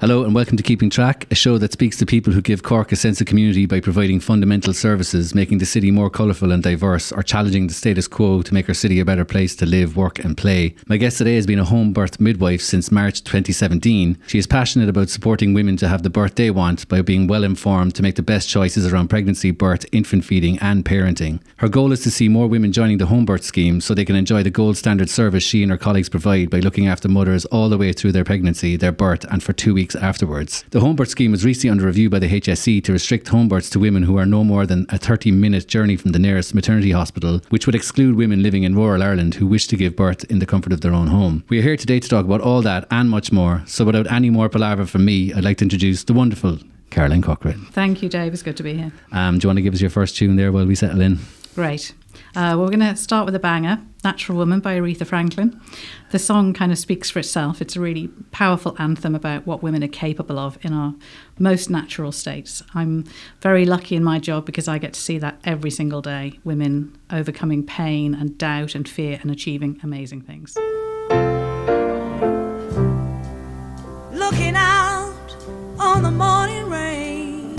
Hello and welcome to Keeping Track, a show that speaks to people who give Cork a sense of community by providing fundamental services, making the city more colourful and diverse, or challenging the status quo to make our city a better place to live, work, and play. My guest today has been a home birth midwife since March 2017. She is passionate about supporting women to have the birth they want by being well informed to make the best choices around pregnancy, birth, infant feeding, and parenting. Her goal is to see more women joining the home birth scheme so they can enjoy the gold standard service she and her colleagues provide by looking after mothers all the way through their pregnancy, their birth, and for two weeks weeks afterwards. The home birth scheme was recently under review by the HSE to restrict home births to women who are no more than a 30 minute journey from the nearest maternity hospital, which would exclude women living in rural Ireland who wish to give birth in the comfort of their own home. We are here today to talk about all that and much more. So, without any more palaver from me, I'd like to introduce the wonderful Caroline Corcoran. Thank you, Dave. It's good to be here. Um, do you want to give us your first tune there while we settle in? Great. Uh, we're going to start with a banger, Natural Woman by Aretha Franklin. The song kind of speaks for itself. It's a really powerful anthem about what women are capable of in our most natural states. I'm very lucky in my job because I get to see that every single day women overcoming pain and doubt and fear and achieving amazing things. Looking out on the morning rain,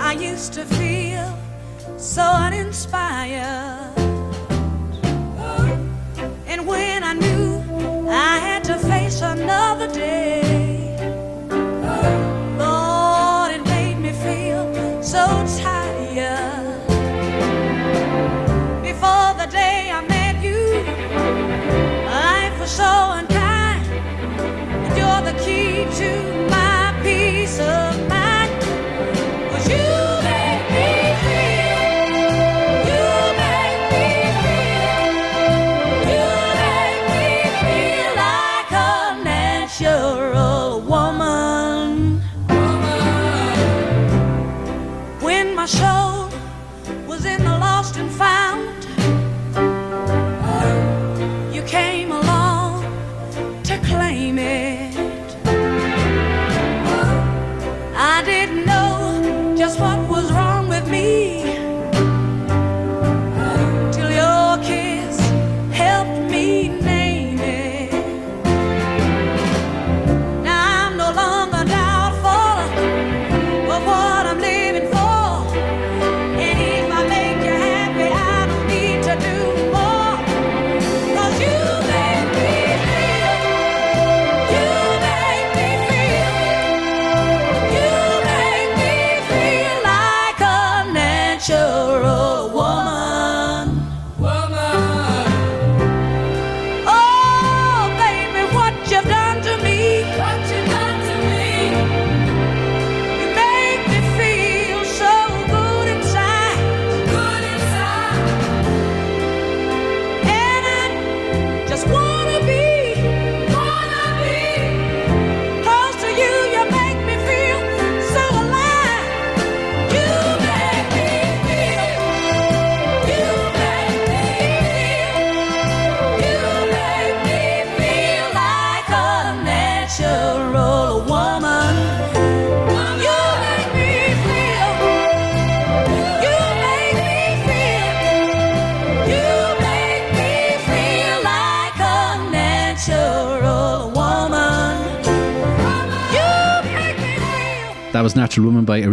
I used to feel so uninspired. And when I knew I had to face another day, Lord, it made me feel so tired. Before the day I met you, life was so unkind.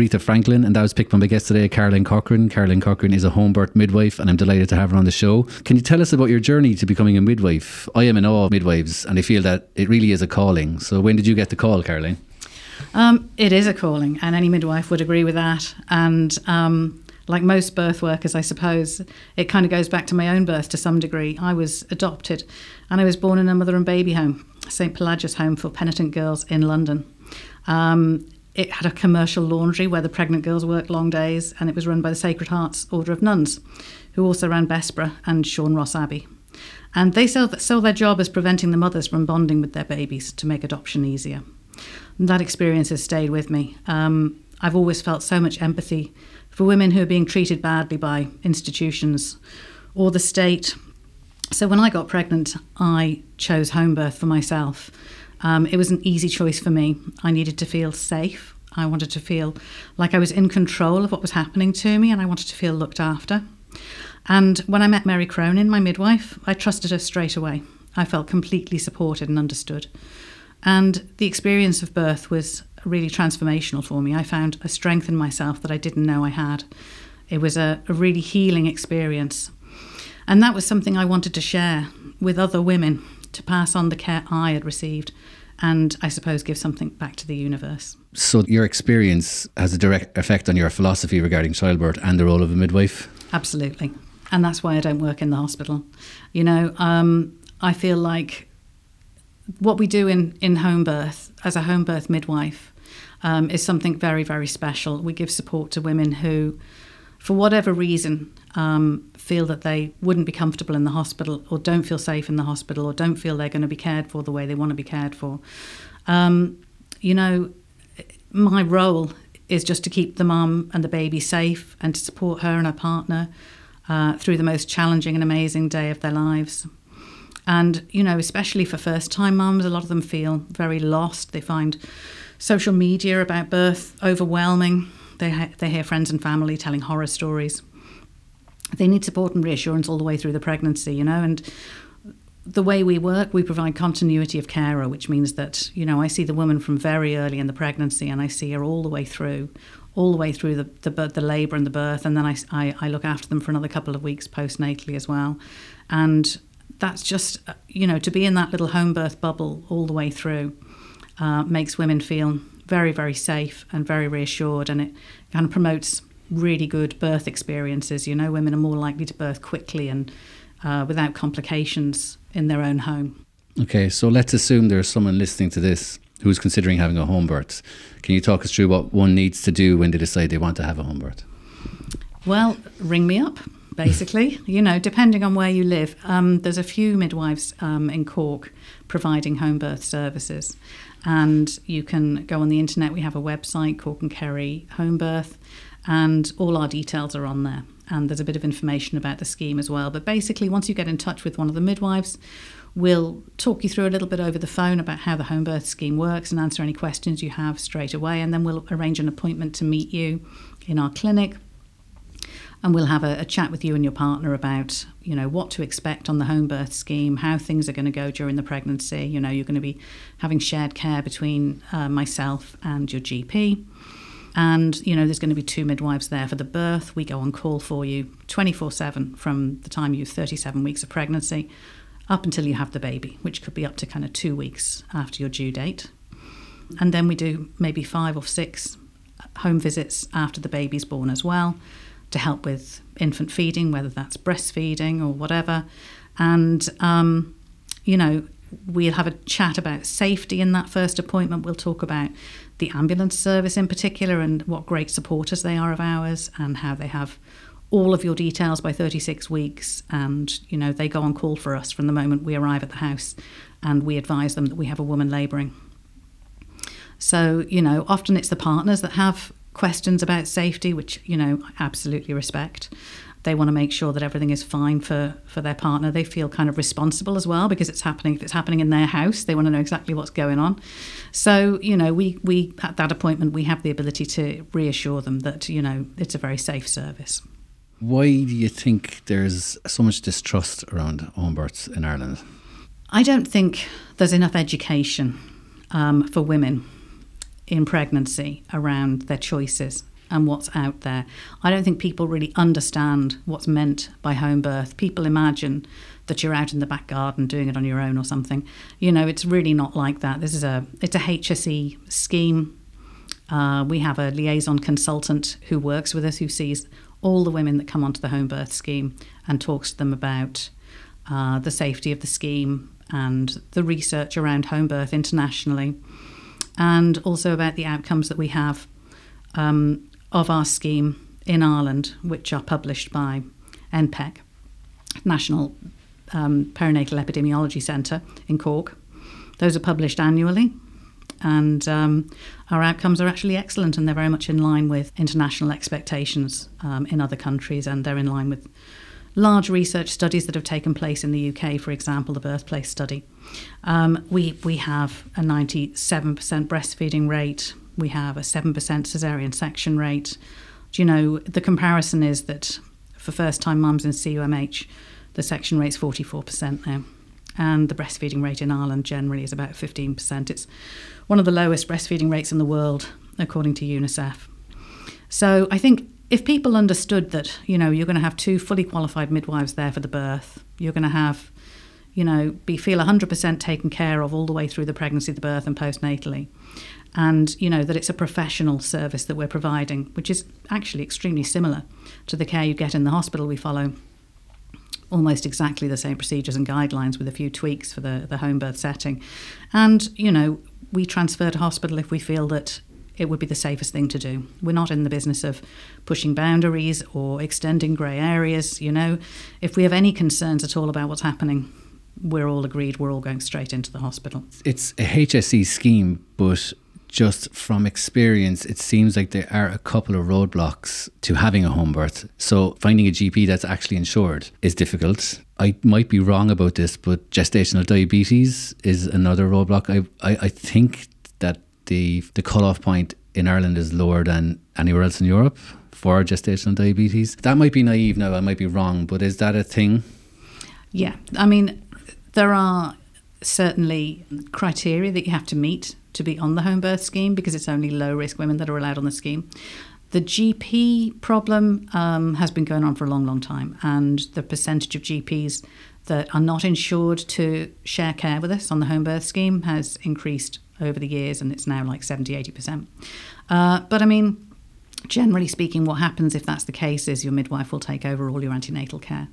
Aretha Franklin, and that was picked by my guest today, Caroline Corcoran. Caroline Corcoran is a home birth midwife, and I'm delighted to have her on the show. Can you tell us about your journey to becoming a midwife? I am in awe of midwives, and I feel that it really is a calling. So, when did you get the call, Caroline? Um, it is a calling, and any midwife would agree with that. And um, like most birth workers, I suppose, it kind of goes back to my own birth to some degree. I was adopted, and I was born in a mother and baby home, St Pelagia's Home for Penitent Girls in London. Um, it had a commercial laundry where the pregnant girls worked long days, and it was run by the Sacred Heart's Order of Nuns, who also ran Bessborough and Sean Ross Abbey. And they saw their job as preventing the mothers from bonding with their babies to make adoption easier. And that experience has stayed with me. Um, I've always felt so much empathy for women who are being treated badly by institutions or the state. So when I got pregnant, I chose home birth for myself. Um, it was an easy choice for me. I needed to feel safe. I wanted to feel like I was in control of what was happening to me, and I wanted to feel looked after. And when I met Mary Cronin, my midwife, I trusted her straight away. I felt completely supported and understood. And the experience of birth was really transformational for me. I found a strength in myself that I didn't know I had. It was a, a really healing experience. And that was something I wanted to share with other women to pass on the care I had received and I suppose give something back to the universe. So, your experience has a direct effect on your philosophy regarding childbirth and the role of a midwife? Absolutely. And that's why I don't work in the hospital. You know, um, I feel like what we do in, in home birth, as a home birth midwife, um, is something very, very special. We give support to women who, for whatever reason, um, feel that they wouldn't be comfortable in the hospital or don't feel safe in the hospital or don't feel they're going to be cared for the way they want to be cared for. Um, you know, my role is just to keep the mum and the baby safe and to support her and her partner uh, through the most challenging and amazing day of their lives. And, you know, especially for first time mums, a lot of them feel very lost. They find social media about birth overwhelming. They, ha- they hear friends and family telling horror stories. They need support and reassurance all the way through the pregnancy, you know, and the way we work, we provide continuity of carer, which means that, you know, I see the woman from very early in the pregnancy and I see her all the way through, all the way through the, the, the labour and the birth. And then I, I, I look after them for another couple of weeks postnatally as well. And that's just, uh, you know, to be in that little home birth bubble all the way through uh, makes women feel very, very safe and very reassured. And it kind of promotes really good birth experiences. You know, women are more likely to birth quickly and uh, without complications in their own home. Okay, so let's assume there's someone listening to this who's considering having a home birth. Can you talk us through what one needs to do when they decide they want to have a home birth? Well, ring me up, basically. you know, depending on where you live. Um, there's a few midwives um, in Cork providing home birth services. And you can go on the internet. We have a website, Cork and Kerry Home Birth, and all our details are on there. And there's a bit of information about the scheme as well. But basically, once you get in touch with one of the midwives, we'll talk you through a little bit over the phone about how the home birth scheme works and answer any questions you have straight away. And then we'll arrange an appointment to meet you in our clinic and we'll have a, a, chat with you and your partner about you know what to expect on the home birth scheme how things are going to go during the pregnancy you know you're going to be having shared care between uh, myself and your gp and you know there's going to be two midwives there for the birth we go on call for you 24/7 from the time you've 37 weeks of pregnancy up until you have the baby which could be up to kind of 2 weeks after your due date and then we do maybe 5 or 6 home visits after the baby's born as well to help with infant feeding, whether that's breastfeeding or whatever. And, um, you know, we'll have a chat about safety in that first appointment. We'll talk about the ambulance service in particular and what great supporters they are of ours and how they have all of your details by 36 weeks and you know they go on call for us from the moment we arrive at the house and we advise them that we have a woman labouring so you know often it's the partners that have questions about safety, which you know I absolutely respect. They want to make sure that everything is fine for for their partner. They feel kind of responsible as well because it's happening. If it's happening in their house, they want to know exactly what's going on. So you know, we we at that appointment we have the ability to reassure them that you know it's a very safe service. Why do you think there's so much distrust around home births in Ireland? I don't think there's enough education um, for women in pregnancy around their choices and what's out there. I don't think people really understand what's meant by home birth. People imagine that you're out in the back garden doing it on your own or something. You know, it's really not like that. This is a it's a HSE scheme. Uh, we have a liaison consultant who works with us who sees all the women that come onto the home birth scheme and talks to them about uh, the safety of the scheme and the research around home birth internationally and also about the outcomes that we have um, of our scheme in Ireland, which are published by NPEC, National um, Perinatal Epidemiology Centre in Cork. Those are published annually, and um, our outcomes are actually excellent, and they're very much in line with international expectations um, in other countries, and they're in line with large research studies that have taken place in the UK, for example, the birthplace study. Um, we, we have a 97% breastfeeding rate, we have a 7% caesarean section rate. Do you know, the comparison is that for first time mums in CUMH, the section rate's 44% now. and the breastfeeding rate in Ireland generally is about 15%. It's one of the lowest breastfeeding rates in the world, according to UNICEF. So I think if people understood that, you know, you're going to have two fully qualified midwives there for the birth, you're going to have, you know, be feel 100% taken care of all the way through the pregnancy, the birth, and postnatally, and you know that it's a professional service that we're providing, which is actually extremely similar to the care you get in the hospital. We follow almost exactly the same procedures and guidelines with a few tweaks for the, the home birth setting. And, you know, we transfer to hospital if we feel that it would be the safest thing to do. We're not in the business of pushing boundaries or extending grey areas, you know. If we have any concerns at all about what's happening, we're all agreed we're all going straight into the hospital. It's a HSE scheme, but just from experience, it seems like there are a couple of roadblocks to having a home birth. So finding a GP that's actually insured is difficult. I might be wrong about this, but gestational diabetes is another roadblock. I, I, I think that the the cutoff point in Ireland is lower than anywhere else in Europe for gestational diabetes. That might be naive now, I might be wrong, but is that a thing? Yeah, I mean, there are certainly criteria that you have to meet to be on the home birth scheme because it's only low risk women that are allowed on the scheme. The GP problem um, has been going on for a long, long time, and the percentage of GPs that are not insured to share care with us on the home birth scheme has increased over the years, and it's now like 70 80%. Uh, but I mean, generally speaking, what happens if that's the case is your midwife will take over all your antenatal care.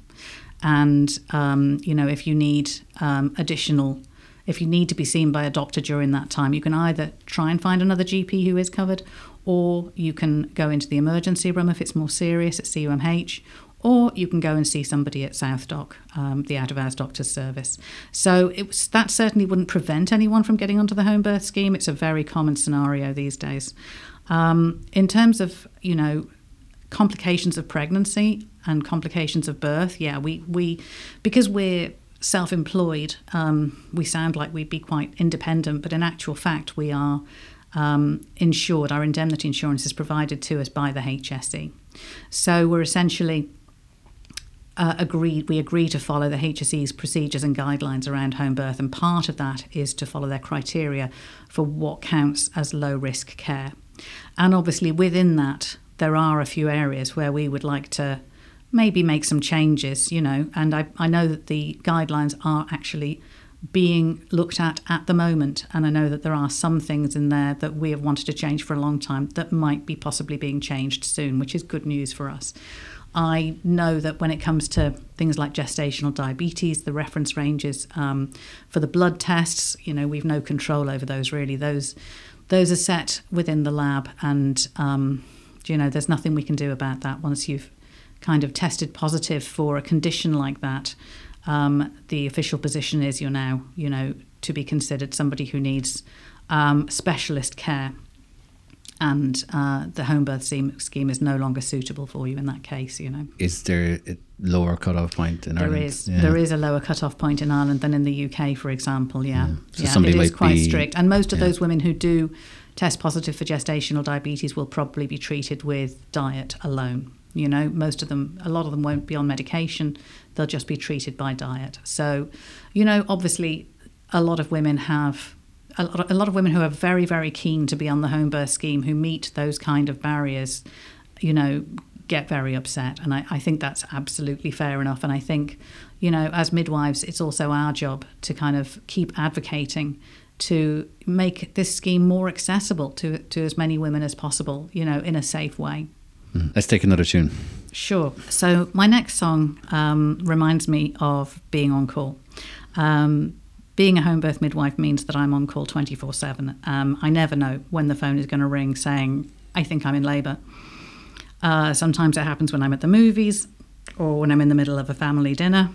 And, um, you know, if you need um, additional if you need to be seen by a doctor during that time, you can either try and find another GP who is covered, or you can go into the emergency room if it's more serious at CUMH, or you can go and see somebody at SouthDoc, um, the out of hours doctor's service. So was, that certainly wouldn't prevent anyone from getting onto the home birth scheme. It's a very common scenario these days. Um, in terms of, you know, complications of pregnancy and complications of birth, yeah, we, we because we're self employed, um, we sound like we'd be quite independent, but in actual fact, we are um, insured. Our indemnity insurance is provided to us by the HSE. So we're essentially uh, agreed we agree to follow the HSE's procedures and guidelines around home birth, and part of that is to follow their criteria for what counts as low risk care. And obviously, within that, there are a few areas where we would like to maybe make some changes, you know. And I, I know that the guidelines are actually being looked at at the moment. And I know that there are some things in there that we have wanted to change for a long time that might be possibly being changed soon, which is good news for us. I know that when it comes to things like gestational diabetes, the reference ranges um, for the blood tests, you know, we've no control over those really. Those those are set within the lab, and um, you know, there's nothing we can do about that once you've kind of tested positive for a condition like that, um, the official position is you're now, you know, to be considered somebody who needs um, specialist care. And uh, the home birth scheme is no longer suitable for you in that case, you know. Is there a lower cut-off point in there Ireland? Is. Yeah. There is a lower cut-off point in Ireland than in the UK, for example, yeah. yeah. So yeah, somebody it is quite be- strict. And most of yeah. those women who do test positive for gestational diabetes will probably be treated with diet alone. You know, most of them, a lot of them won't be on medication, they'll just be treated by diet. So, you know, obviously, a lot of women have. A lot, of, a lot of women who are very, very keen to be on the home birth scheme, who meet those kind of barriers, you know, get very upset. And I, I think that's absolutely fair enough. And I think, you know, as midwives, it's also our job to kind of keep advocating to make this scheme more accessible to, to as many women as possible, you know, in a safe way. Mm. Let's take another tune. Sure. So my next song um, reminds me of being on call. Um, being a home birth midwife means that I'm on call 24 um, 7. I never know when the phone is going to ring saying, I think I'm in labour. Uh, sometimes it happens when I'm at the movies or when I'm in the middle of a family dinner.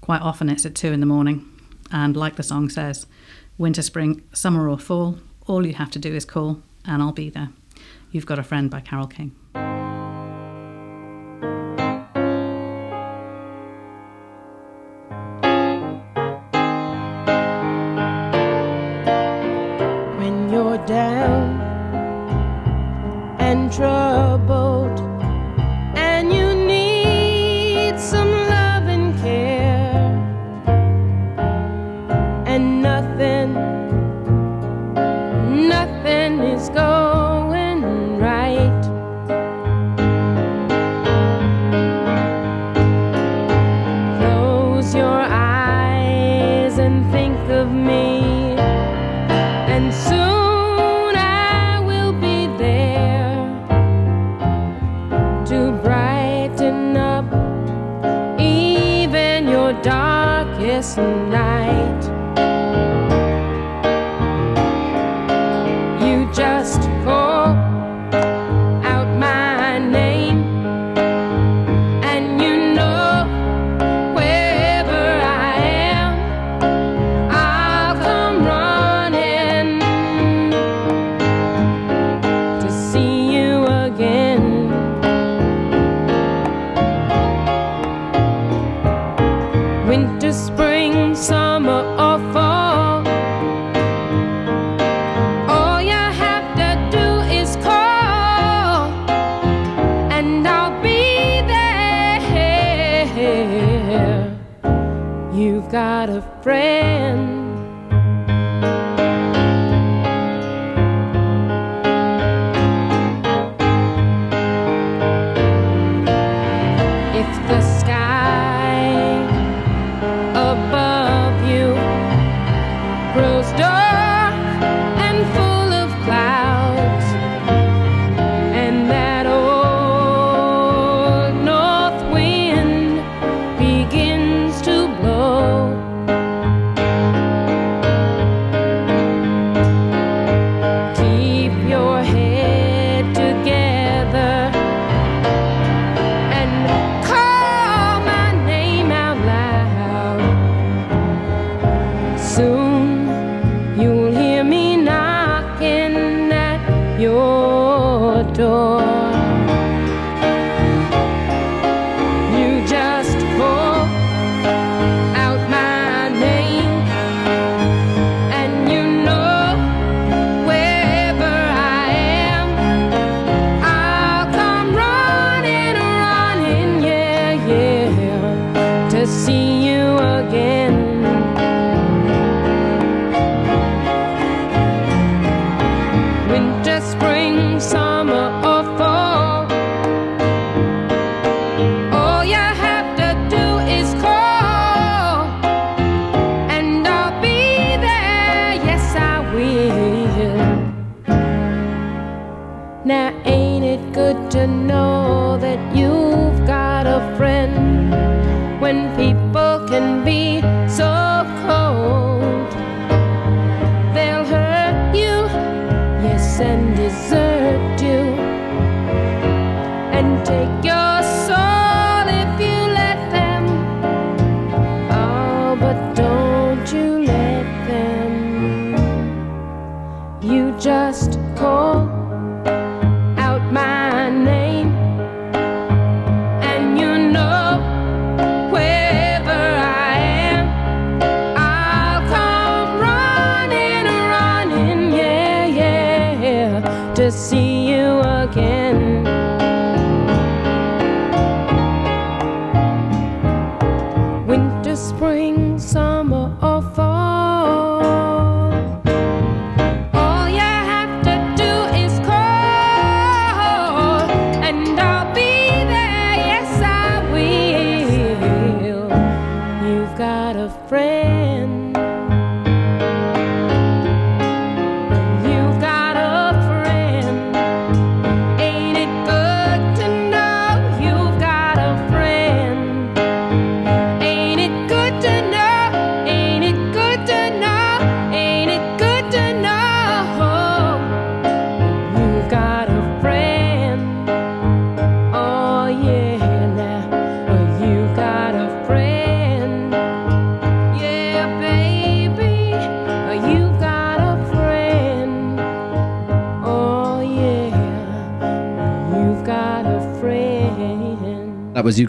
Quite often it's at 2 in the morning. And like the song says, winter, spring, summer, or fall, all you have to do is call and I'll be there. You've Got a Friend by Carole King.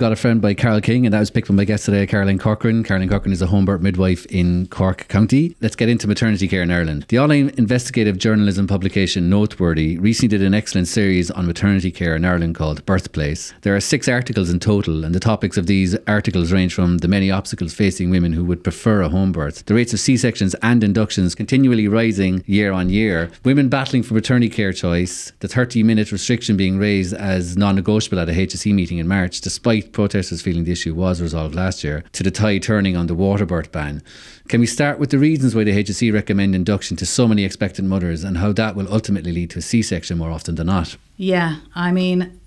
Got a Friend by Carole King, and that was picked from my guest today, Caroline Corcoran. Caroline Corcoran is a home birth midwife in Cork County. Let's get into maternity care in Ireland. The online investigative journalism publication Noteworthy recently did an excellent series on maternity care in Ireland called Birthplace. There are six articles in total, and the topics of these articles range from the many obstacles facing women who would prefer a home birth, the rates of C sections and inductions continually rising year on year, women battling for maternity care choice, the 30 minute restriction being raised as non negotiable at a HSE meeting in March, despite protesters feeling the issue was resolved last year, to the tide turning on the water birth ban. Can we start with the reasons why the HSE recommend induction to so many expectant mothers and how that will ultimately lead to a C section more often than not? Yeah, I mean,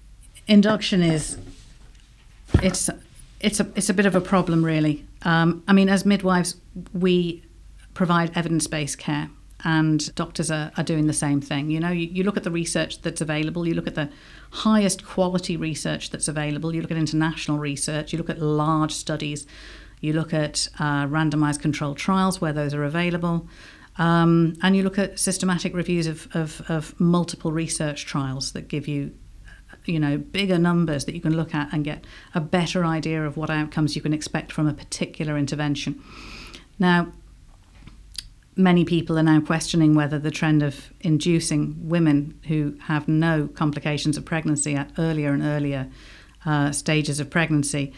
induction is it's it's a it's a bit of a problem really. Um, I mean, as midwives, we provide evidence based care. And doctors are, are doing the same thing. You know, you, you look at the research that's available, you look at the highest quality research that's available, you look at international research, you look at large studies, you look at uh, randomized controlled trials where those are available, um, and you look at systematic reviews of, of, of multiple research trials that give you you know bigger numbers that you can look at and get a better idea of what outcomes you can expect from a particular intervention now many people are now questioning whether the trend of inducing women who have no complications of pregnancy at earlier and earlier uh, stages of pregnancy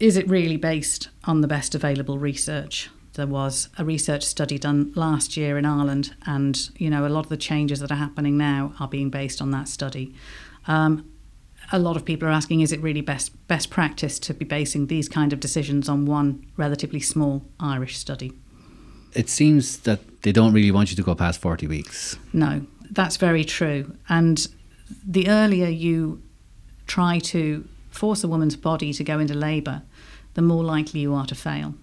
is it really based on the best available research? There was a research study done last year in Ireland and you know a lot of the changes that are happening now are being based on that study. Um, a lot of people are asking is it really best best practice to be basing these kind of decisions on one relatively small Irish study It seems that they don't really want you to go past 40 weeks. No, that's very true. And the earlier you try to force a woman's body to go into labour, the more likely you are to fail.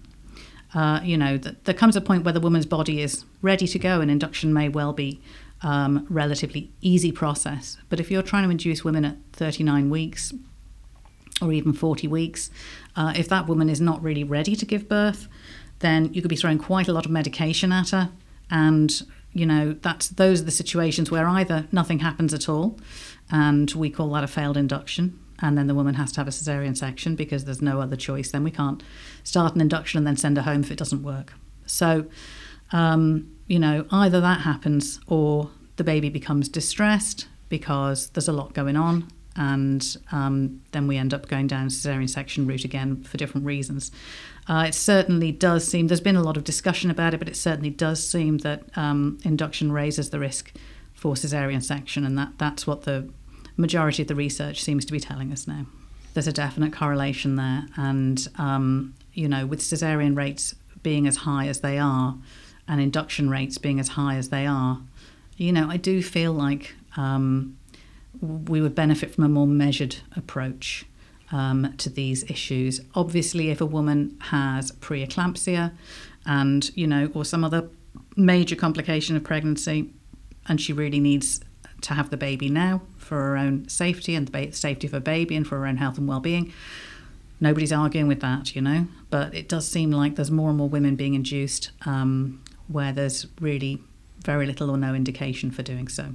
Uh, you know, th- there comes a point where the woman's body is ready to go, and induction may well be um, relatively easy process. But if you're trying to induce women at 39 weeks or even 40 weeks, uh, if that woman is not really ready to give birth, then you could be throwing quite a lot of medication at her. And, you know, that's those are the situations where either nothing happens at all, and we call that a failed induction, and then the woman has to have a cesarean section because there's no other choice. Then we can't start an induction and then send her home if it doesn't work. So, um, you know, either that happens or the baby becomes distressed because there's a lot going on, and um, then we end up going down cesarean section route again for different reasons. Uh, it certainly does seem there's been a lot of discussion about it, but it certainly does seem that um, induction raises the risk for cesarean section, and that that's what the majority of the research seems to be telling us now. There's a definite correlation there, and um, you know, with cesarean rates being as high as they are, and induction rates being as high as they are, you know, I do feel like um, we would benefit from a more measured approach um, to these issues. Obviously, if a woman has preeclampsia and, you know, or some other major complication of pregnancy, and she really needs to have the baby now for her own safety and the safety of her baby and for her own health and well-being. Nobody's arguing with that, you know, but it does seem like there's more and more women being induced um, where there's really very little or no indication for doing so.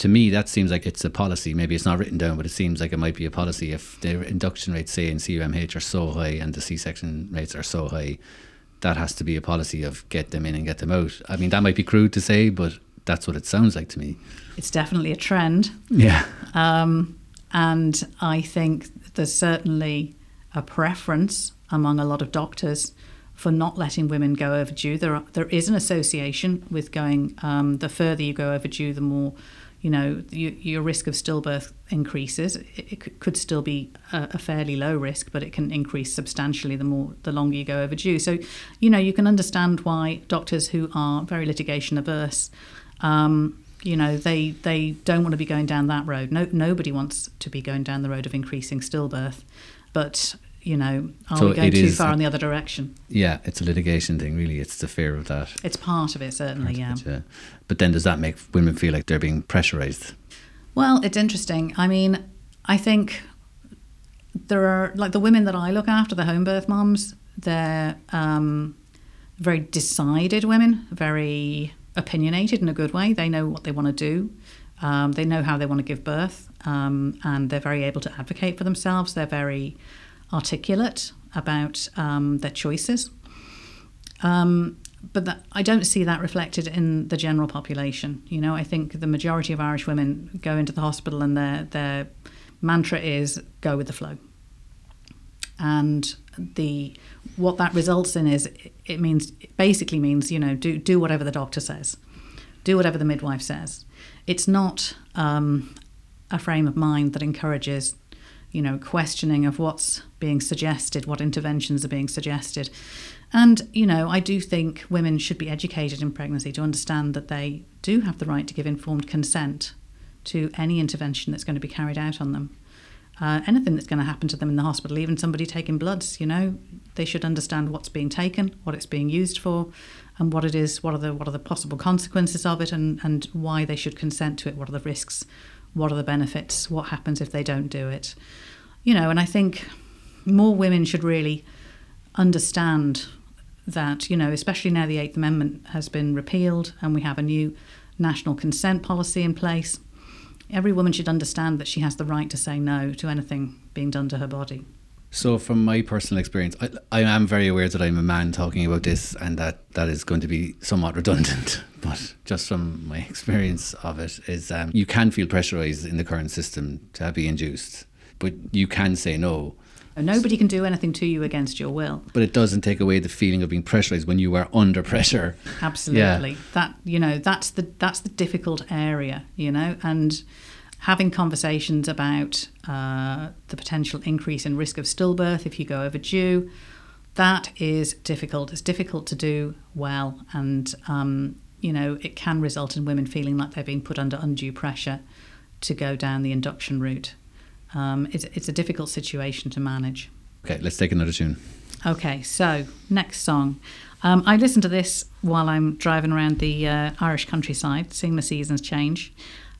To me, that seems like it's a policy. Maybe it's not written down, but it seems like it might be a policy. If the induction rates, say, in CUMH are so high and the C section rates are so high, that has to be a policy of get them in and get them out. I mean, that might be crude to say, but that's what it sounds like to me. It's definitely a trend. Yeah. Um, and I think there's certainly a preference among a lot of doctors for not letting women go overdue. There, are, there is an association with going. Um, the further you go overdue, the more, you know, you, your risk of stillbirth increases. It, it could- still be a, a fairly low risk, but it can increase substantially the more the longer you go overdue. So, you know, you can understand why doctors who are very litigation averse. Um, you know they they don't want to be going down that road. No, nobody wants to be going down the road of increasing stillbirth, but you know, are So we going too is- far in the other direction? Yeah, it's a litigation thing, really. It's the fear of that. It's part of it, certainly. Yeah. But, uh, but then does that make women feel like they're being pressurized? Well, it's interesting. I mean, I think there are like the women that I look after, the home birth moms. They're um, very decided women, very opinionated in a good way. They know what they want to do. Um, they know how they want to give birth, um, and they're very able to advocate for themselves. They're very articulate about um, their choices. Um, but that, I don't see that reflected in the general population. You know, I think the majority of Irish women go into the hospital and their their mantra is go with the flow. And the what that results in is it means it basically means you know do do whatever the doctor says, do whatever the midwife says. It's not um, a frame of mind that encourages you know questioning of what's being suggested, what interventions are being suggested. And, you know, I do think women should be educated in pregnancy to understand that they do have the right to give informed consent to any intervention that's going to be carried out on them. uh, anything that's going to happen to them in the hospital, even somebody taking bloods. You know, they should understand what's being taken, what it's being used for, and what it is. What are the what are the possible consequences of it, and and why they should consent to it. What are the risks? What are the benefits? What happens if they don't do it? You know, and I think more women should really understand that, you know, especially now the Eighth Amendment has been repealed and we have a new national consent policy in place. Every woman should understand that she has the right to say no to anything being done to her body. So, from my personal experience, I, I am very aware that I'm a man talking about this, and that that is going to be somewhat redundant. But just from my experience of it, is um, you can feel pressurized in the current system to be induced, but you can say no. Nobody can do anything to you against your will. But it doesn't take away the feeling of being pressurized when you are under pressure. Absolutely. That you know, that's the that's the difficult area, you know, and having conversations about uh, the potential increase in risk of stillbirth if you go overdue. That is difficult. It's difficult to do well, and um, you know it can result in women feeling like they're being put under undue pressure to go down the induction route. Um, it's, it's a difficult situation to manage. Okay, let's take another tune. Okay, so next song. Um, I listen to this while I'm driving around the uh, Irish countryside, seeing the seasons change,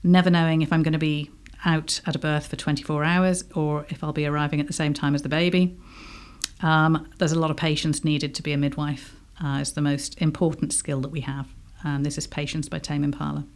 never knowing if I'm going to be out at a birth for 24 hours or if I'll be arriving at the same time as the baby. Um, there's a lot of patience needed to be a midwife. Uh, it's the most important skill that we have. And this is Patience by Tame Impala.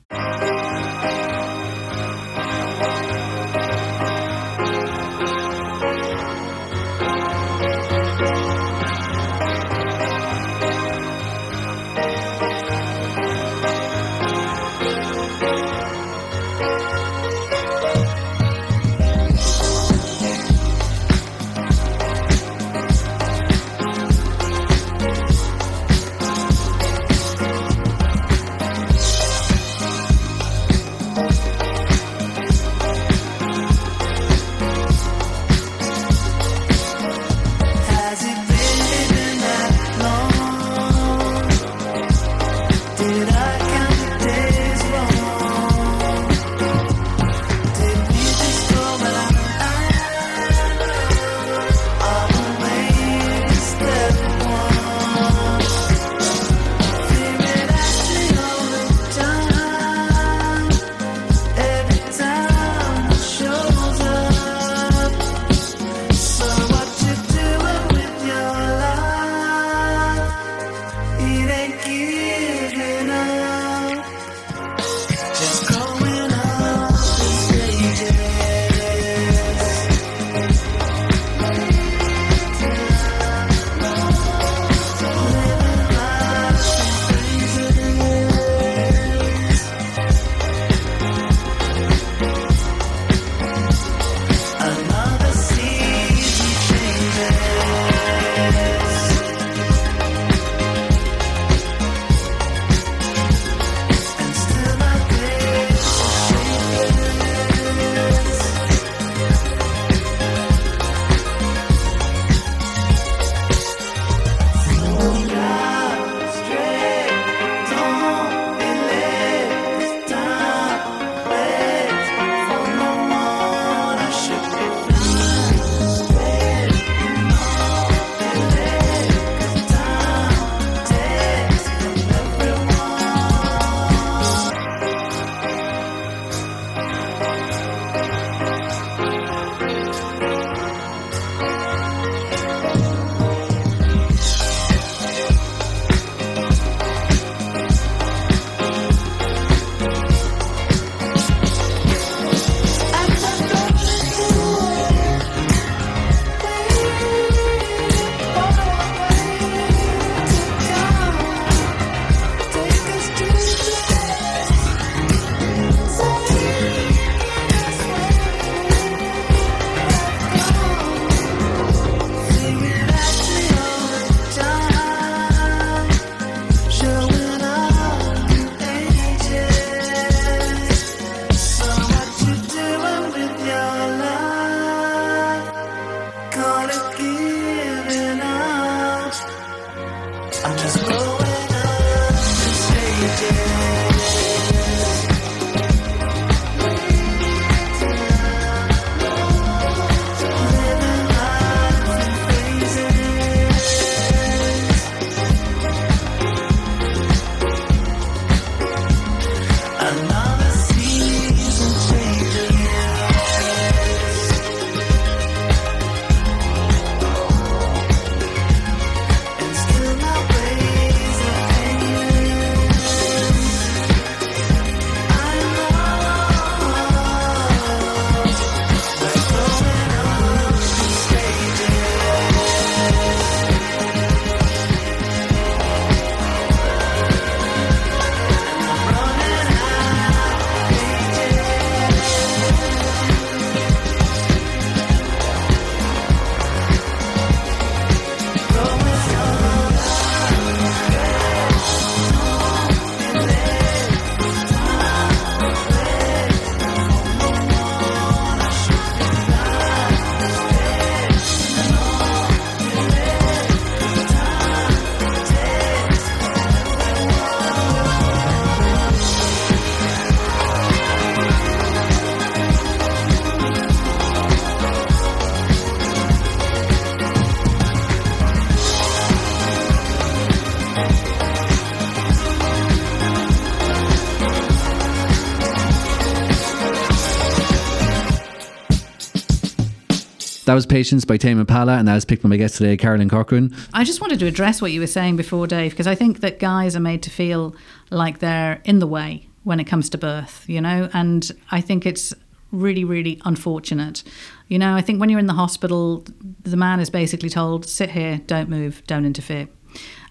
That was Patience by Tame Impala, and that was picked by my guest today, Caroline Corcoran. I just wanted to address what you were saying before, Dave, because I think that guys are made to feel like they're in the way when it comes to birth, you know, and I think it's really, really unfortunate. You know, I think when you're in the hospital, the man is basically told, sit here, don't move, don't interfere.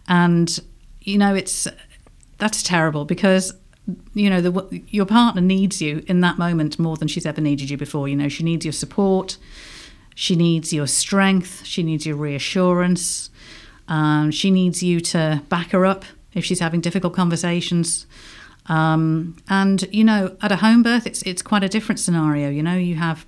And, you know, it's that's terrible because you know the, your partner needs you in that moment more than she's ever needed you before you know she needs your support she needs your strength. She needs your reassurance. Um, she needs you to back her up if she's having difficult conversations. Um, and you know at a home birth it's it's quite a different scenario you know? You have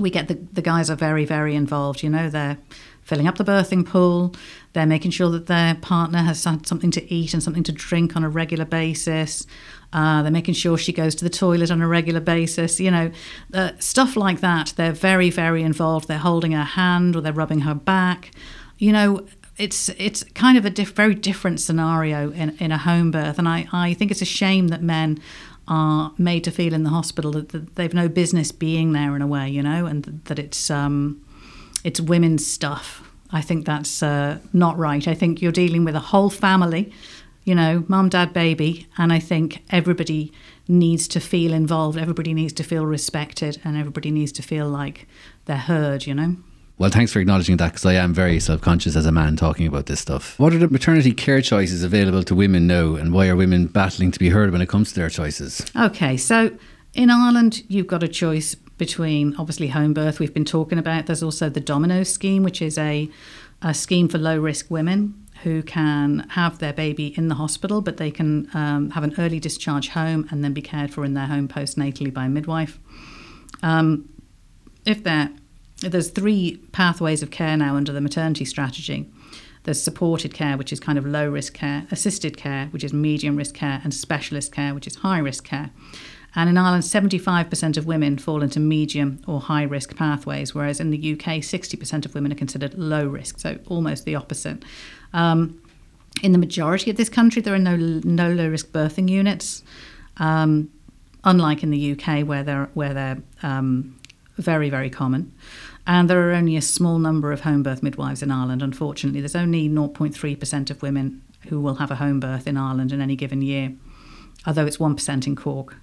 we get the, the guys are very very involved you know? They're filling up the birthing pool. They're making sure that their partner has had something to eat and something to drink on a regular basis uh, they're making sure she goes to the toilet on a regular basis you know uh, stuff like that they're very very involved they're holding her hand or they're rubbing her back you know it's it's kind of a diff- very different scenario in, in a home birth and I, I think it's a shame that men are made to feel in the hospital that, that they've no business being there in a way, you know, and th- that it's um, it's women's stuff. I think that's uh, not right. I think you're dealing with a whole family, you know, mum, dad, baby, and I think everybody needs to feel involved. Everybody needs to feel respected, and everybody needs to feel like they're heard. You know. Well, thanks for acknowledging that because I am very self conscious as a man talking about this stuff. What are the maternity care choices available to women now, and why are women battling to be heard when it comes to their choices? Okay, so in Ireland, you've got a choice between obviously home birth, we've been talking about. There's also the Domino scheme, which is a, a scheme for low risk women who can have their baby in the hospital, but they can um, have an early discharge home and then be cared for in their home postnatally by a midwife. Um, if there's three pathways of care now under the maternity strategy. There's supported care, which is kind of low risk care, assisted care, which is medium risk care, and specialist care, which is high risk care. And in Ireland, 75% of women fall into medium or high risk pathways, whereas in the UK, 60% of women are considered low risk, so almost the opposite. Um, in the majority of this country, there are no, no low risk birthing units, um, unlike in the UK, where they're, where they're um, very, very common. And there are only a small number of home birth midwives in Ireland, unfortunately. There's only 0.3% of women who will have a home birth in Ireland in any given year, although it's 1% in Cork,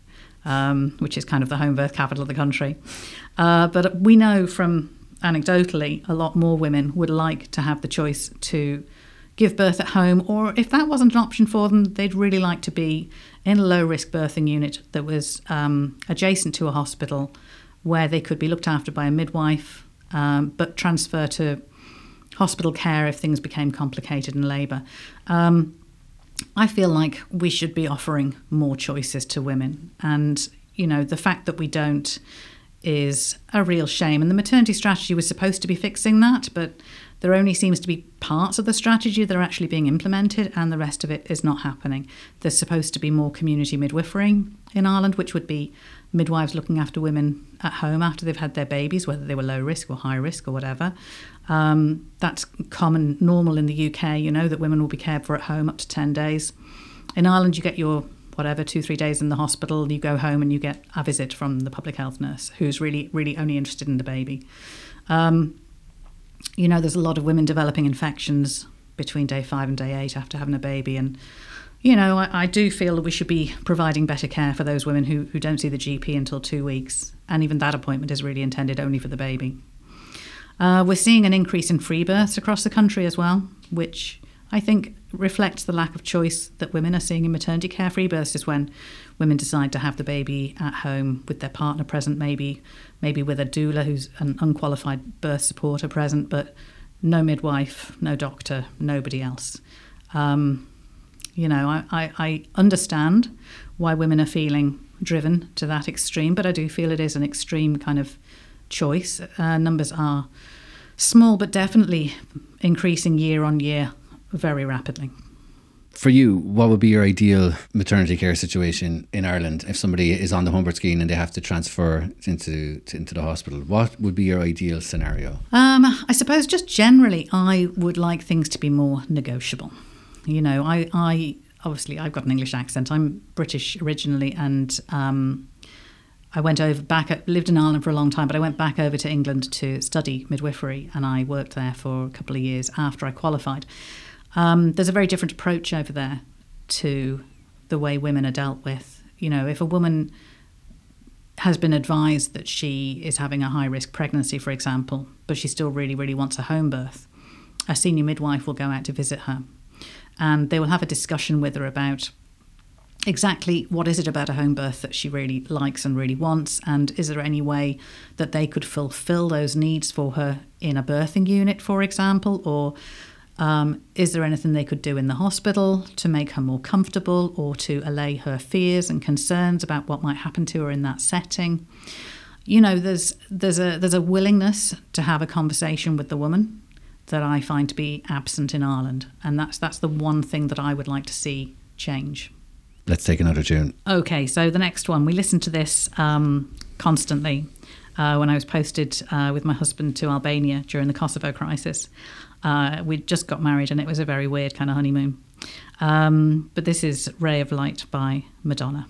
um, which is kind of the home birth capital of the country. Uh, but we know from anecdotally, a lot more women would like to have the choice to give birth at home, or if that wasn't an option for them, they'd really like to be in a low risk birthing unit that was um, adjacent to a hospital where they could be looked after by a midwife um, but transfer to hospital care if things became complicated in labour. Um, I feel like we should be offering more choices to women, and you know the fact that we don't is a real shame. And the maternity strategy was supposed to be fixing that, but there only seems to be parts of the strategy that are actually being implemented, and the rest of it is not happening. There's supposed to be more community midwifery in Ireland, which would be midwives looking after women at home after they've had their babies, whether they were low risk or high risk or whatever. Um, that's common, normal in the UK, you know, that women will be cared for at home up to 10 days. In Ireland, you get your whatever, two, three days in the hospital, you go home and you get a visit from the public health nurse who's really, really only interested in the baby. Um, you know, there's a lot of women developing infections between day five and day eight after having a baby. And you know, I, I, do feel that we should be providing better care for those women who, who don't see the GP until two weeks. And even that appointment is really intended only for the baby. Uh, we're seeing an increase in free births across the country as well, which I think reflects the lack of choice that women are seeing in maternity care. Free births is when women decide to have the baby at home with their partner present, maybe maybe with a doula who's an unqualified birth supporter present, but no midwife, no doctor, nobody else. Um, you know, I, I, I understand why women are feeling driven to that extreme, but I do feel it is an extreme kind of choice. Uh, numbers are small, but definitely increasing year on year very rapidly. For you, what would be your ideal maternity care situation in Ireland if somebody is on the homebirth scheme and they have to transfer into to, into the hospital? What would be your ideal scenario? Um, I suppose just generally, I would like things to be more negotiable. You know, I, I obviously I've got an English accent. I'm British originally, and um, I went over back, lived in Ireland for a long time, but I went back over to England to study midwifery, and I worked there for a couple of years after I qualified. Um, there's a very different approach over there to the way women are dealt with. You know, if a woman has been advised that she is having a high risk pregnancy, for example, but she still really, really wants a home birth, a senior midwife will go out to visit her and they will have a discussion with her about exactly what is it about a home birth that she really likes and really wants and is there any way that they could fulfill those needs for her in a birthing unit for example or um, is there anything they could do in the hospital to make her more comfortable or to allay her fears and concerns about what might happen to her in that setting you know there's there's a there's a willingness to have a conversation with the woman that I find to be absent in Ireland and that's that's the one thing that I would like to see change Let's take another tune. Okay, so the next one, we listened to this um, constantly uh, when I was posted uh, with my husband to Albania during the Kosovo crisis. Uh, we'd just got married and it was a very weird kind of honeymoon. Um, but this is Ray of Light by Madonna.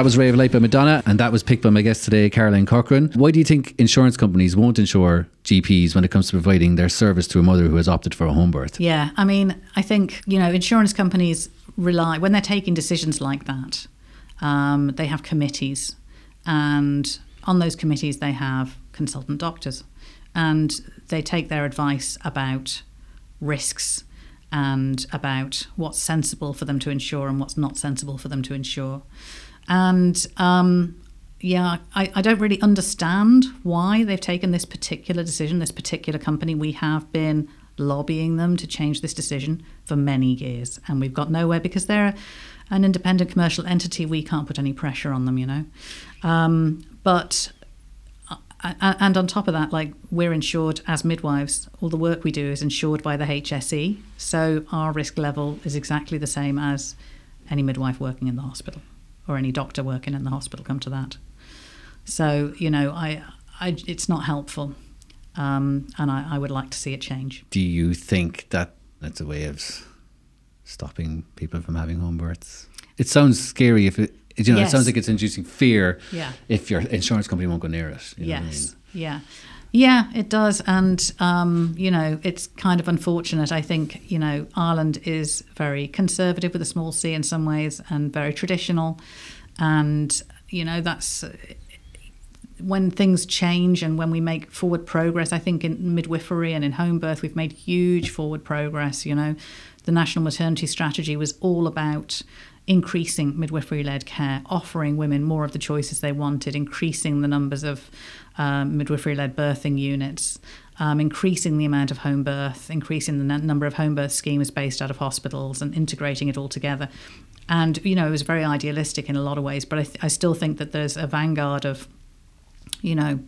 That was Ray of Light by Madonna, and that was picked by my guest today, Caroline Corcoran. Why do you think insurance companies won't insure GPs when it comes to providing their service to a mother who has opted for a home birth? Yeah, I mean, I think you know insurance companies rely when they're taking decisions like that. Um, they have committees, and on those committees they have consultant doctors, and they take their advice about risks and about what's sensible for them to insure and what's not sensible for them to insure. And um, yeah, I, I don't really understand why they've taken this particular decision, this particular company. We have been lobbying them to change this decision for many years, and we've got nowhere because they're an independent commercial entity. We can't put any pressure on them, you know. Um, but and on top of that, like we're insured as midwives, all the work we do is insured by the HSE, so our risk level is exactly the same as any midwife working in the hospital or any doctor working in the hospital. Come to that. So you know, I, I it's not helpful, um, and I, I would like to see it change. Do you think that that's a way of stopping people from having home births? It sounds scary if it you know, Yes. it sounds like it's inducing fear Yeah. if your insurance company won't go near it. you know what I Yes. mean? Yeah. Yeah, it does. And, um, you know, it's kind of unfortunate. I think, you know, Ireland is very conservative with a small c in some ways and very traditional. And, you know, that's when things change and when we make forward progress. I think in midwifery and in home birth, we've made huge forward progress. You know, the National Maternity Strategy was all about increasing midwifery led care, offering women more of the choices they wanted, increasing the numbers of um, midwifery led birthing units. Um, increasing the amount of home birth, increasing the n- number of home birth schemes based out of hospitals, and integrating it all together. And you know, it was very idealistic in a lot of ways, but I, th- I still think that there's a vanguard of you know,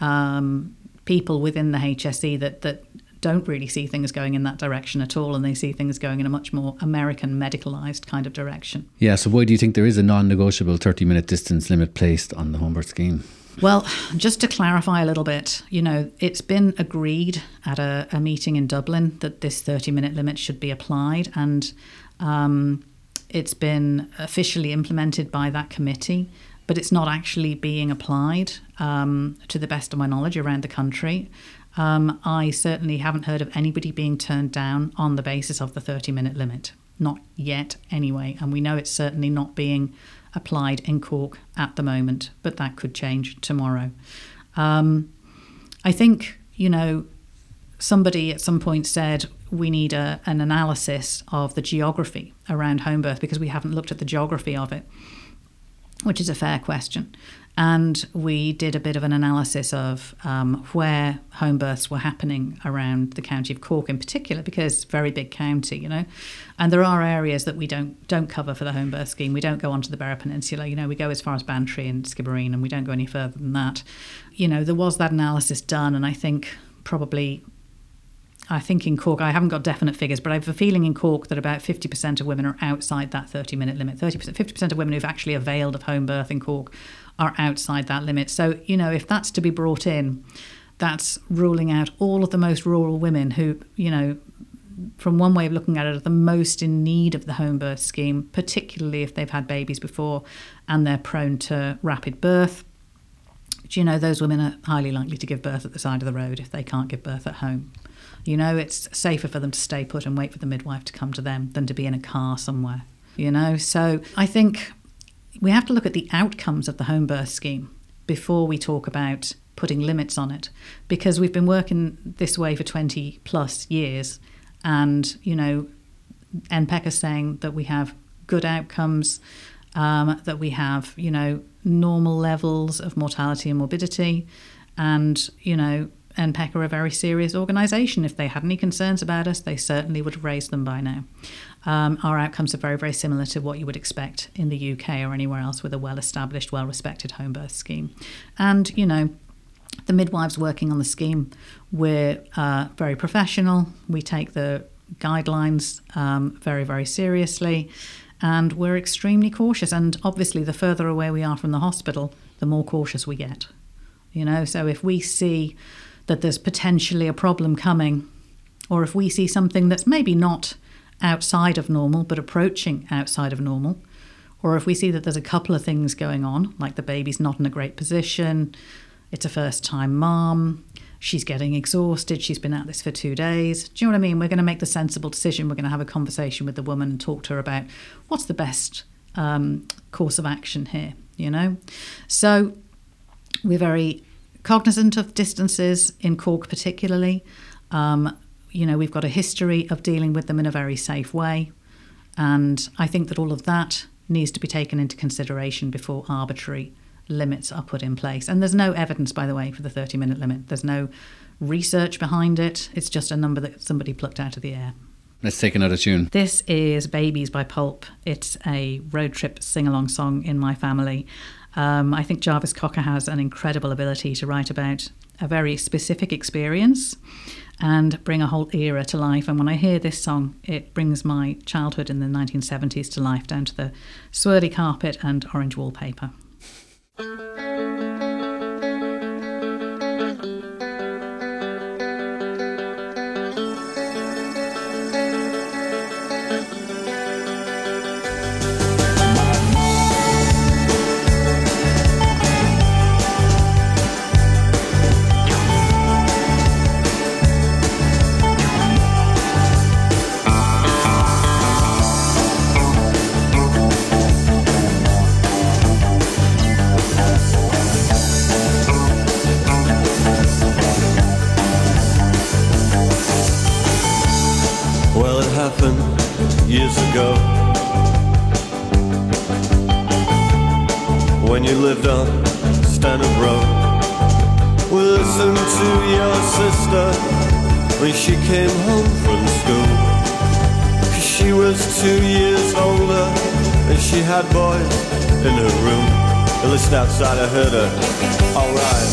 um, people within the HSE that that don't really see things going in that direction at all, and they see things going in a much more American medicalized kind of direction. Yeah, so why do you think there is a non negotiable 30 minute distance limit placed on the home birth scheme? Well, just to clarify a little bit, you know, it's been agreed at a, a meeting in Dublin that this 30 minute limit should be applied, and um, it's been officially implemented by that committee, but it's not actually being applied um, to the best of my knowledge around the country. Um, I certainly haven't heard of anybody being turned down on the basis of the 30 minute limit. Not yet, anyway. And we know it's certainly not being applied in Cork at the moment, but that could change tomorrow. Um, I think, you know, somebody at some point said we need a, an analysis of the geography around home birth because we haven't looked at the geography of it, which is a fair question. And we did a bit of an analysis of um, where home births were happening around the county of Cork, in particular, because it's a very big county, you know. And there are areas that we don't don't cover for the home birth scheme. We don't go onto the Beara Peninsula, you know. We go as far as Bantry and Skibbereen, and we don't go any further than that. You know, there was that analysis done, and I think probably I think in Cork, I haven't got definite figures, but I have a feeling in Cork that about 50% of women are outside that 30 minute limit. 30%, 50% of women who've actually availed of home birth in Cork are outside that limit. So, you know, if that's to be brought in, that's ruling out all of the most rural women who, you know, from one way of looking at it, are the most in need of the home birth scheme, particularly if they've had babies before and they're prone to rapid birth. Do you know those women are highly likely to give birth at the side of the road if they can't give birth at home? You know, it's safer for them to stay put and wait for the midwife to come to them than to be in a car somewhere. You know, so I think we have to look at the outcomes of the home birth scheme before we talk about putting limits on it because we've been working this way for 20 plus years and you know NPEC is saying that we have good outcomes um, that we have you know normal levels of mortality and morbidity and you know NPEC are a very serious organisation. If they had any concerns about us, they certainly would have raised them by now. Um, our outcomes are very, very similar to what you would expect in the UK or anywhere else with a well established, well respected home birth scheme. And, you know, the midwives working on the scheme, we're uh, very professional. We take the guidelines um, very, very seriously. And we're extremely cautious. And obviously, the further away we are from the hospital, the more cautious we get. You know, so if we see that there's potentially a problem coming, or if we see something that's maybe not outside of normal but approaching outside of normal, or if we see that there's a couple of things going on, like the baby's not in a great position, it's a first time mom, she's getting exhausted, she's been at this for two days. Do you know what I mean? We're going to make the sensible decision. We're going to have a conversation with the woman and talk to her about what's the best um, course of action here, you know? So we're very cognizant of distances in Cork, particularly. Um, you know, we've got a history of dealing with them in a very safe way. And I think that all of that needs to be taken into consideration before arbitrary limits are put in place. And there's no evidence, by the way, for the 30 minute limit. There's no research behind it. It's just a number that somebody plucked out of the air. Let's take another tune. This is Babies by Pulp. It's a road trip sing along song in my family. Um, I think Jarvis Cocker has an incredible ability to write about a very specific experience and bring a whole era to life. And when I hear this song, it brings my childhood in the 1970s to life, down to the swirly carpet and orange wallpaper. Outside I heard her. Alright.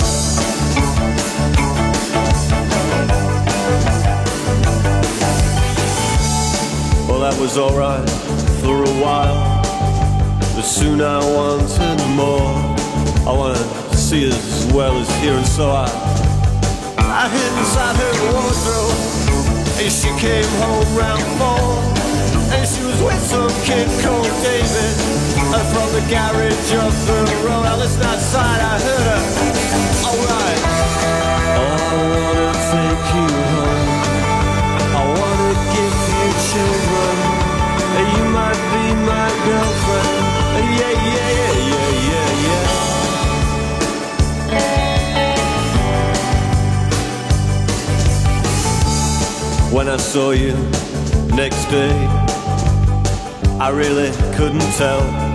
Well, that was alright for a while. But soon I wanted more. I wanted to see as well as hear, and so I, I hid inside her wardrobe. And she came home round four. And she was with some kid called David. And from the garage up the road, I listened outside, I heard her. Alright. I wanna take you home. I wanna give you children. You might be my girlfriend. Yeah, yeah, yeah, yeah, yeah, yeah. When I saw you next day, I really couldn't tell.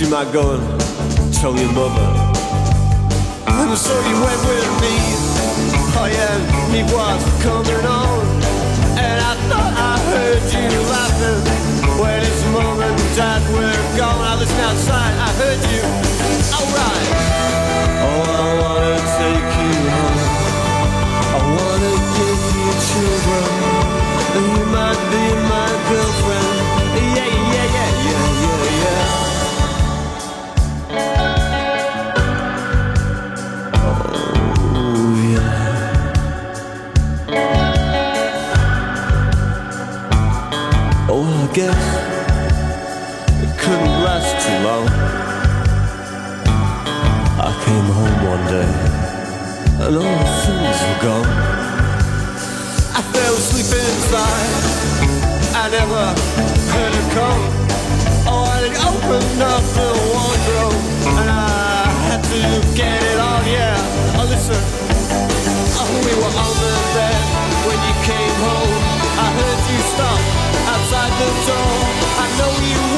You might go and tell your mother. And so you went with me. Oh yeah, me was coming on. And I thought I heard you laughing when his mom and dad were gone. I listened outside, I heard opened up the wardrobe and I had to get it on. Yeah, oh, listen. Oh, we were on the bed when you came home. I heard you stop outside the door. I know you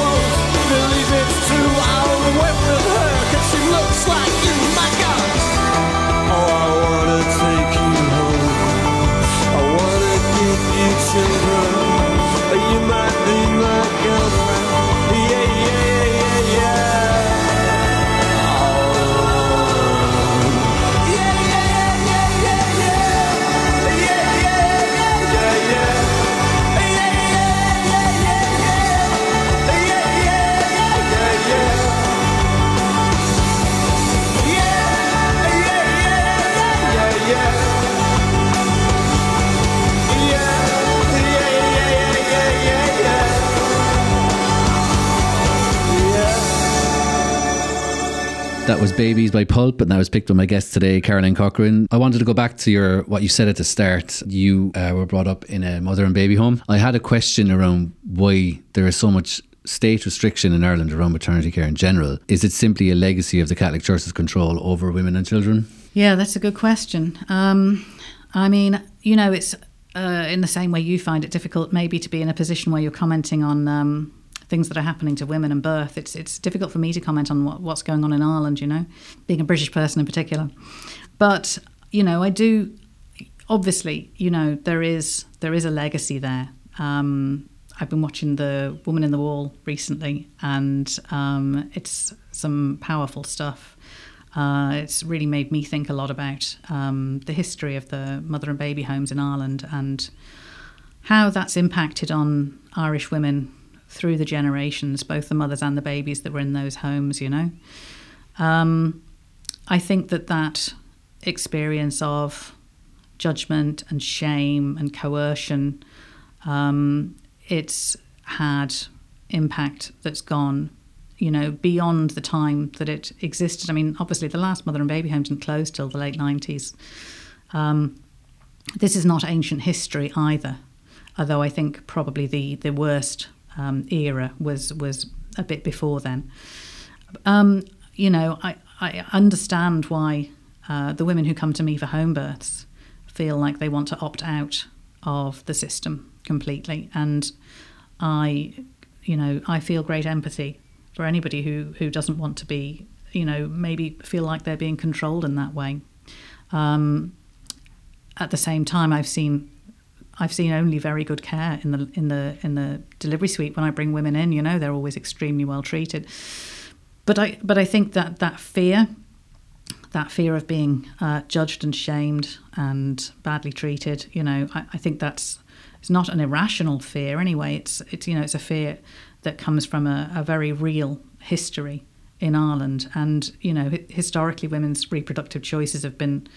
That was Babies by Pulp, and that was picked by my guest today, Caroline Corcoran. I wanted to go back to your what you said at the start. You uh, were brought up in a mother and baby home. I had a question around why there is so much state restriction in Ireland around maternity care in general. Is it simply a legacy of the Catholic Church's control over women and children? Yeah, that's a good question. Um, I mean, you know, it's uh, in the same way you find it difficult maybe to be in a position where you're commenting on um, things that are happening to women and birth. It's it's difficult for me to comment on what, what's going on in Ireland, you know, being a British person in particular. But you know, I do. Obviously, you know, there is there is a legacy there. Um, I've been watching the Woman in the Wall recently, and um, it's some powerful stuff. Uh, it's really made me think a lot about um, the history of the mother and baby homes in Ireland and how that's impacted on Irish women through the generations, both the mothers and the babies that were in those homes, you know. Um, I think that that experience of judgment and shame and coercion, um, it's had impact that's gone, you know, beyond the time that it existed. I mean, obviously, the last mother and baby home didn't close till the late 90s. Um, this is not ancient history either, although I think probably the, the worst um, era was was a bit before then. Um, you know, I, I understand why uh, the women who come to me for home births feel like they want to opt out of the system completely, and I, you know, I feel great empathy for anybody who who doesn't want to be, you know, maybe feel like they're being controlled in that way. Um, at the same time, I've seen I've seen only very good care in the in the in the delivery suite when I bring women in. You know, they're always extremely well treated. But I but I think that that fear, that fear of being uh, judged and shamed and badly treated, you know, I, I think that's it's not an irrational fear anyway. It's it's you know it's a fear that comes from a, a very real history in Ireland, and you know historically women's reproductive choices have been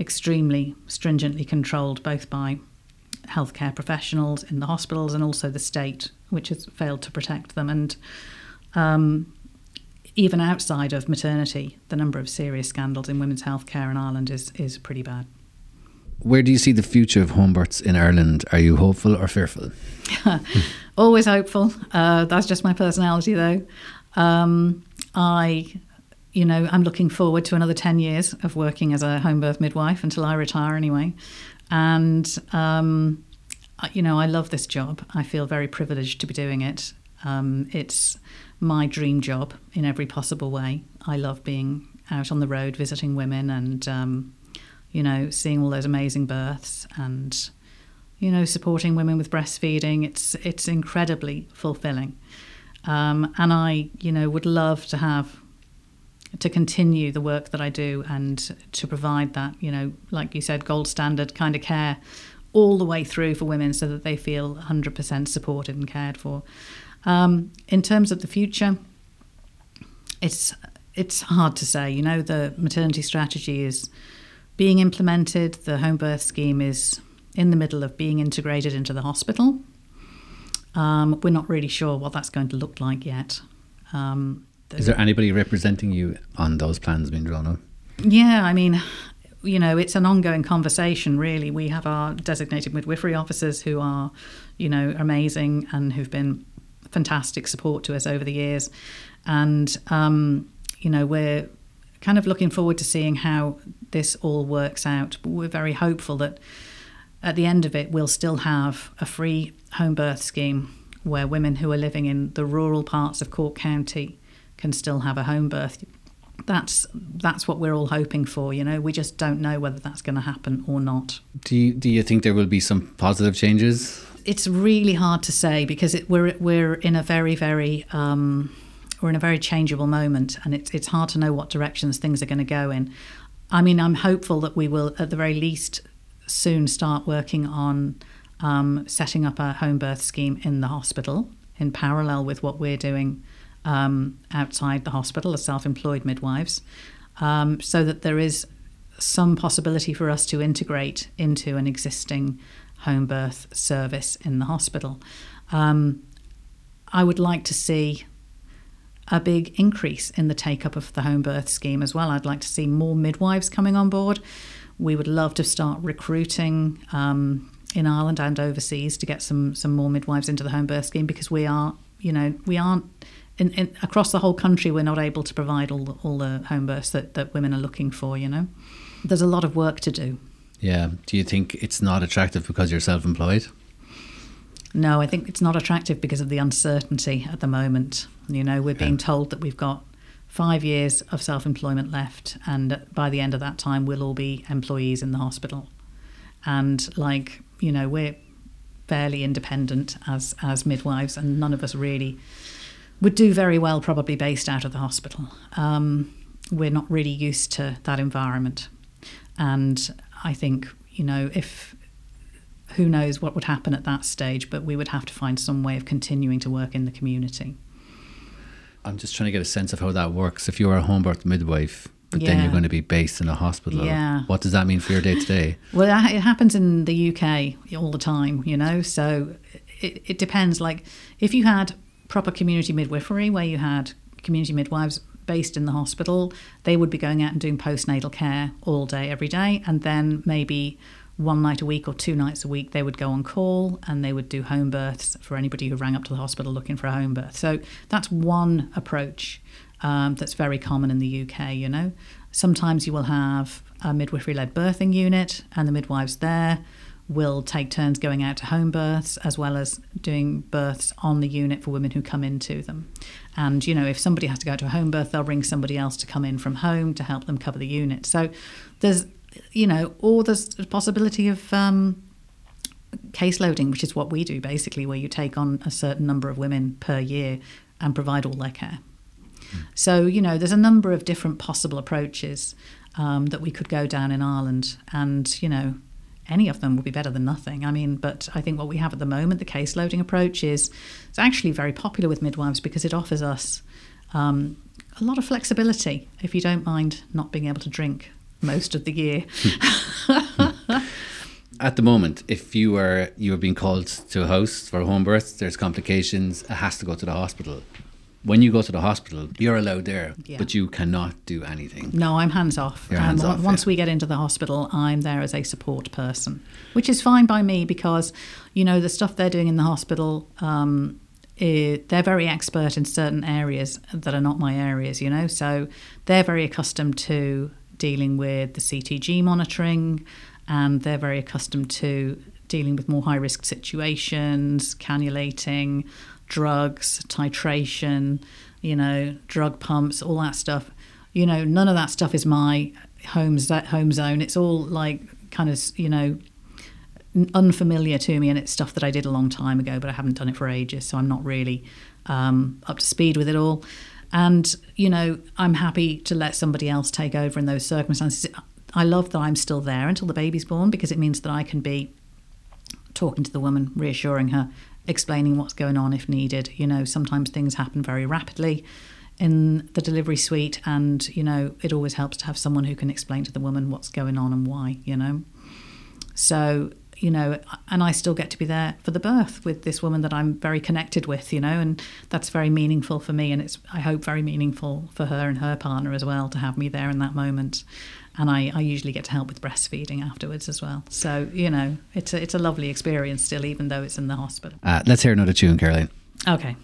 extremely stringently controlled both by healthcare professionals in the hospitals and also the state, which has failed to protect them. And um, even outside of maternity, the number of serious scandals in women's healthcare in Ireland is, is pretty bad. Where do you see the future of home births in Ireland? Are you hopeful or fearful? Always hopeful. Uh, that's just my personality, though. Um, I, you know, I'm looking forward to another 10 years of working as a home birth midwife until I retire anyway. And, um, you know, I love this job. I feel very privileged to be doing it. Um, it's my dream job in every possible way. I love being out on the road visiting women and, um, you know, seeing all those amazing births and, you know, supporting women with breastfeeding. It's it's incredibly fulfilling, um, and I, you know, would love to have to continue the work that I do and to provide that, you know, like you said, gold standard kind of care all the way through for women so that they feel 100% supported and cared for. Um, in terms of the future, it's it's hard to say. You know, the maternity strategy is being implemented. The home birth scheme is in the middle of being integrated into the hospital. Um, we're not really sure what that's going to look like yet. Um, Is there anybody representing you on those plans being drawn up? Yeah, I mean, you know, it's an ongoing conversation, really. We have our designated midwifery officers who are, you know, amazing and who've been fantastic support to us over the years. And, um, you know, we're kind of looking forward to seeing how this all works out. But we're very hopeful that at the end of it, we'll still have a free home birth scheme where women who are living in the rural parts of Cork County can still have a home birth. That's that's what we're all hoping for. You know, we just don't know whether that's going to happen or not. Do you, do you think there will be some positive changes? It's really hard to say because it, we're we're in a very very um, we're in a very changeable moment, and it's it's hard to know what directions things are going to go in. I mean, I'm hopeful that we will, at the very least, soon start working on um, setting up a home birth scheme in the hospital in parallel with what we're doing um, outside the hospital as self employed midwives, um, so that there is some possibility for us to integrate into an existing home birth service in the hospital. Um, I would like to see a big increase in the take up of the home birth scheme as well. I'd like to see more midwives coming on board. We would love to start recruiting um, in Ireland and overseas to get some some more midwives into the home birth scheme because we are, you know, we aren't in, in, across the whole country. We're not able to provide all the, all the home births that, that women are looking for. You know, there's a lot of work to do. Yeah. Do you think it's not attractive because you're self-employed? No, I think it's not attractive because of the uncertainty at the moment. You know, we're being told that we've got five years of self employment left, and by the end of that time, we'll all be employees in the hospital. And, like, you know, we're fairly independent as, as midwives, and none of us really would do very well, probably based out of the hospital. Um, we're not really used to that environment. And I think, you know, if who knows what would happen at that stage, but we would have to find some way of continuing to work in the community. I'm just trying to get a sense of how that works. If you're a home birth midwife, but then you're going to be based in a hospital, Yeah. what does that mean for your day to day? Well, it it happens in the UK all the time, you know. So it, it depends. Like if you had proper community midwifery, where you had community midwives based in the hospital, they would be going out and doing postnatal care all day, every day, and then maybe one night a week or two nights a week they would go on call and they would do home births for anybody who rang up to the hospital looking for a home birth. So that's one approach um, that's very common in the UK, you know. Sometimes you will have a midwifery led birthing unit, and the midwives there will take turns going out to home births as well as doing births on the unit for women who come into them. And, you know, if somebody has to go to a home birth, they'll bring somebody else to come in from home to help them cover the unit. So there's, you know, or there's a possibility of, um, case loading, which is what we do basically, where you take on a certain number of women per year and provide all their care. So, you know, there's a number of different possible approaches um, that we could go down in Ireland, and, you know, any of them would be better than nothing. I mean, but I think what we have at the moment, the case loading approach, is it's actually very popular with midwives because it offers us um, a lot of flexibility if you don't mind not being able to drink most of the year. At the moment, if you are you are being called to a house for a home birth, there's complications. It has to go to the hospital. When you go to the hospital, you're allowed there, Yeah. but you cannot do anything. No, I'm hands off. You're hands um, off, Once yeah. we get into the hospital, I'm there as a support person, which is fine by me because, you know, the stuff they're doing in the hospital, um, eh, they're very expert in certain areas that are not my areas, you know. So they're very accustomed to dealing with the CTG monitoring and they're very accustomed to dealing with more high risk situations, cannulating, drugs, titration, you know, drug pumps, all that stuff. You know, none of that stuff is my home home zone. It's all like kind of, you know, unfamiliar to me and it's stuff that I did a long time ago, but I haven't done it for ages, so I'm not really um, up to speed with it all. And, you know, I'm happy to let somebody else take over in those circumstances. I love that I'm still there until the baby's born because it means that I can be talking to the woman, reassuring her, explaining what's going on if needed. You know, sometimes things happen very rapidly in the delivery suite, and, you know, it always helps to have someone who can explain to the woman what's going on and why, you know. So, you know, and I still get to be there for the birth with this woman that I'm very connected with, you know, and that's very meaningful for me. And it's, I hope, very meaningful for her and her partner as well to have me there in that moment. And I, I usually get to help with breastfeeding afterwards as well. So, you know, it's a, it's a lovely experience still, even though it's in the hospital. Uh, let's hear another tune, Caroline. Okay.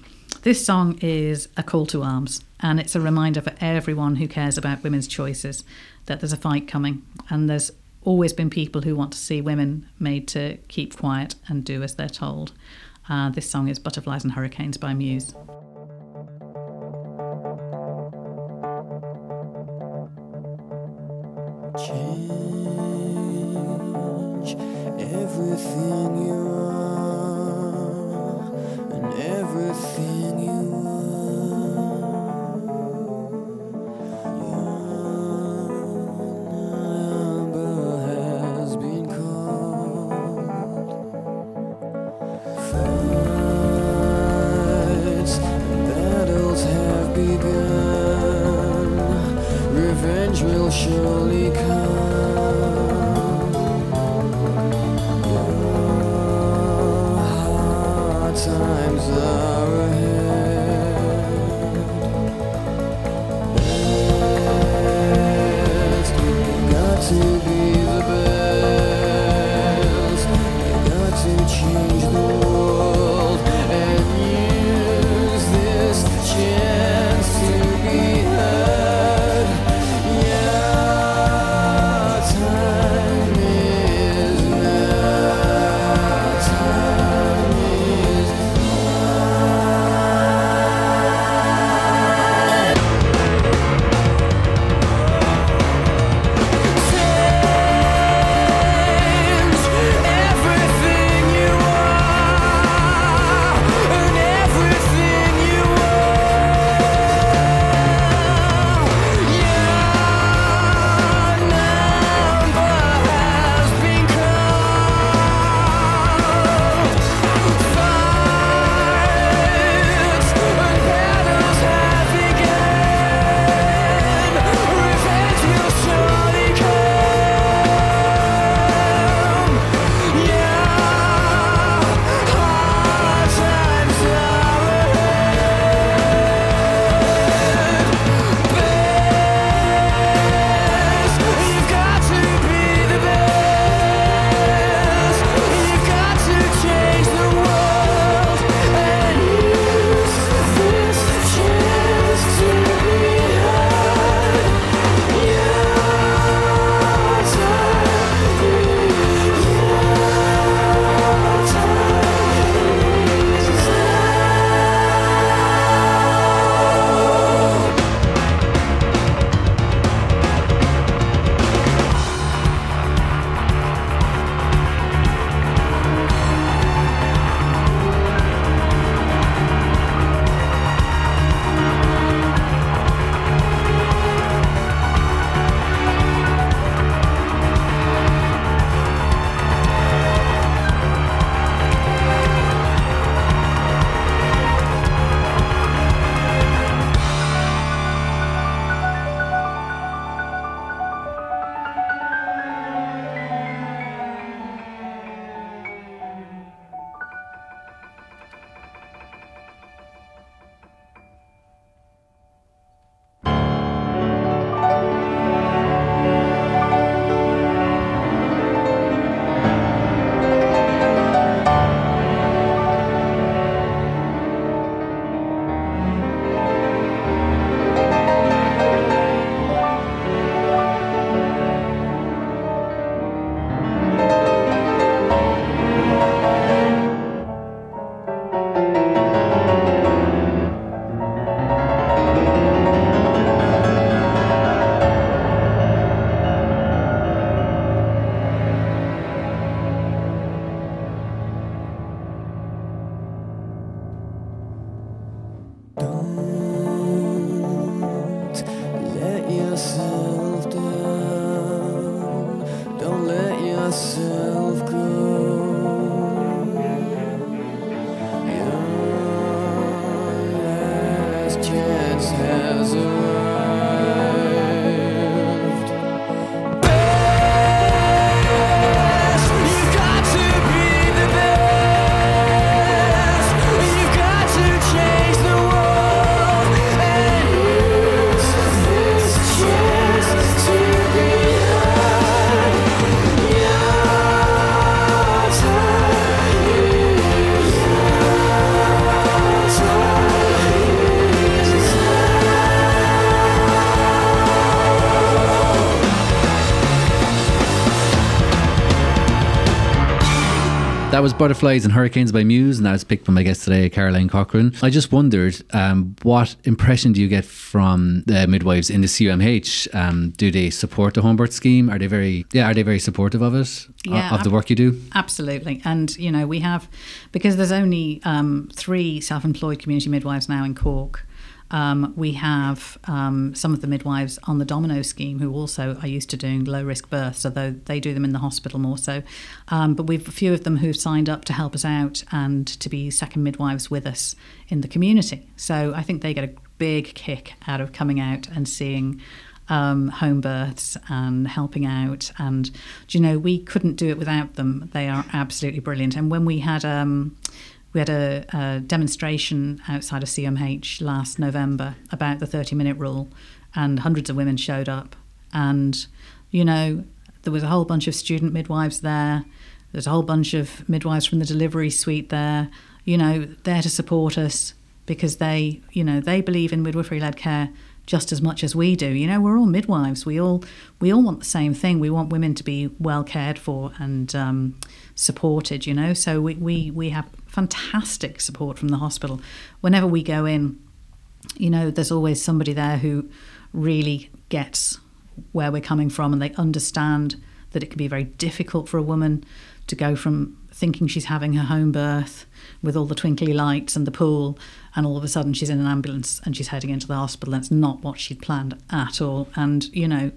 This song is a call to arms, and it's a reminder for everyone who cares about women's choices that there's a fight coming, and there's always been people who want to see women made to keep quiet and do as they're told. Uh, this song is Butterflies and Hurricanes by Muse. Change everything you are and everything you That was Butterflies and Hurricanes by Muse, and that was picked by my guest today, Caroline Corcoran. I just wondered, um, what impression do you get from the midwives in the CUMH? Um, do they support the home birth scheme? Are they very, yeah, are they very supportive of it, Yeah, of the work you do? Absolutely. And, you know, we have, because there's only um, three self employed community midwives now in Cork. Um, we have um, some of the midwives on the Domino scheme who also are used to doing low risk births, although they do them in the hospital more so. Um, but we've a few of them who've signed up to help us out and to be second midwives with us in the community. So I think they get a big kick out of coming out and seeing um, home births and helping out. And, you know, we couldn't do it without them. They are absolutely brilliant. And when we had um, we had a, a demonstration outside of CMH last November about the 30 minute rule, and hundreds of women showed up. And, you know, there was a whole bunch of student midwives there. There's a whole bunch of midwives from the delivery suite there, you know, there to support us because they, you know, they believe in midwifery led care just as much as we do. You know, we're all midwives. We all we all want the same thing. We want women to be well cared for and um, supported. You know, so we, we we have fantastic support from the hospital. Whenever we go in, you know, there's always somebody there who really gets where we're coming from and they understand that it can be very difficult for a woman to go from thinking she's having her home birth with all the twinkly lights and the pool and all of a sudden she's in an ambulance and she's heading into the hospital that's not what she'd planned at all and you know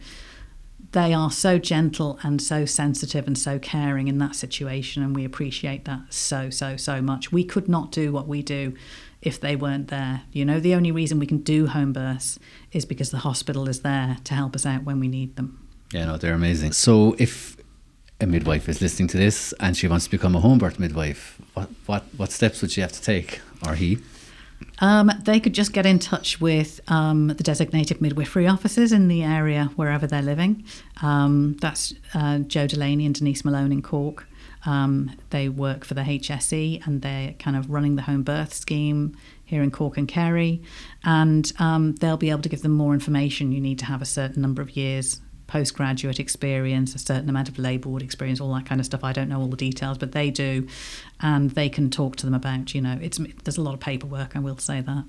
they are so gentle and so sensitive and so caring in that situation and we appreciate that so so so much we could not do what we do if they weren't there you know the only reason we can do home births is because the hospital is there to help us out when we need them Yeah, no, they're amazing. So if a midwife is listening to this and she wants to become a home birth midwife, what, what, what steps would she have to take, or he? Um, they could just get in touch with um, the designated midwifery officers in the area wherever they're living. Um, that's uh, Joe Delaney and Denise Malone in Cork. Um, they work for the HSE and they're kind of running the home birth scheme here in Cork and Kerry. And um, they'll be able to give them more information. You need to have a certain number of years postgraduate experience, a certain amount of labour experience, all that kind of stuff. I don't know all the details, but they do, and they can talk to them about. You know, it's there's a lot of paperwork. I will say that,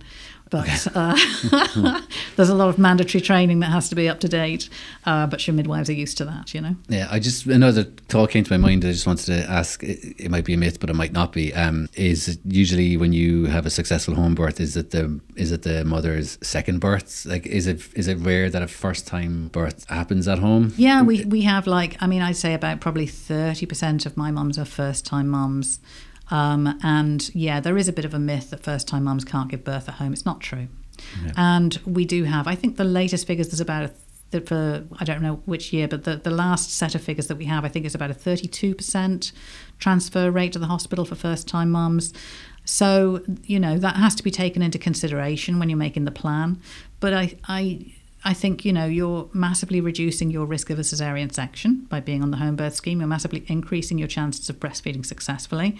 but uh, there's a lot of mandatory training that has to be up to date. Uh, but your midwives are used to that. You know. Yeah, I just another thought came to my mind. I just wanted to ask. It, it might be a myth, but it might not be. Um, is usually when you have a successful home birth, is it the is it the mother's second birth? Like, is it is it rare that a first time birth happens at home? Yeah, we, we have like, I mean, I'd say about probably 30% of my mums are first time mums. Um, and yeah, there is a bit of a myth that first time mums can't give birth at home. It's not true. And we do have, I think the latest figures, there's about a th- for I don't know which year, but the, the last set of figures that we have, I think, is about a 32% transfer rate to the hospital for first time mums. So, you know, that has to be taken into consideration when you're making the plan. But I, I, I think, you know, you're massively reducing your risk of a cesarean section by being on the home birth scheme. You're massively increasing your chances of breastfeeding successfully.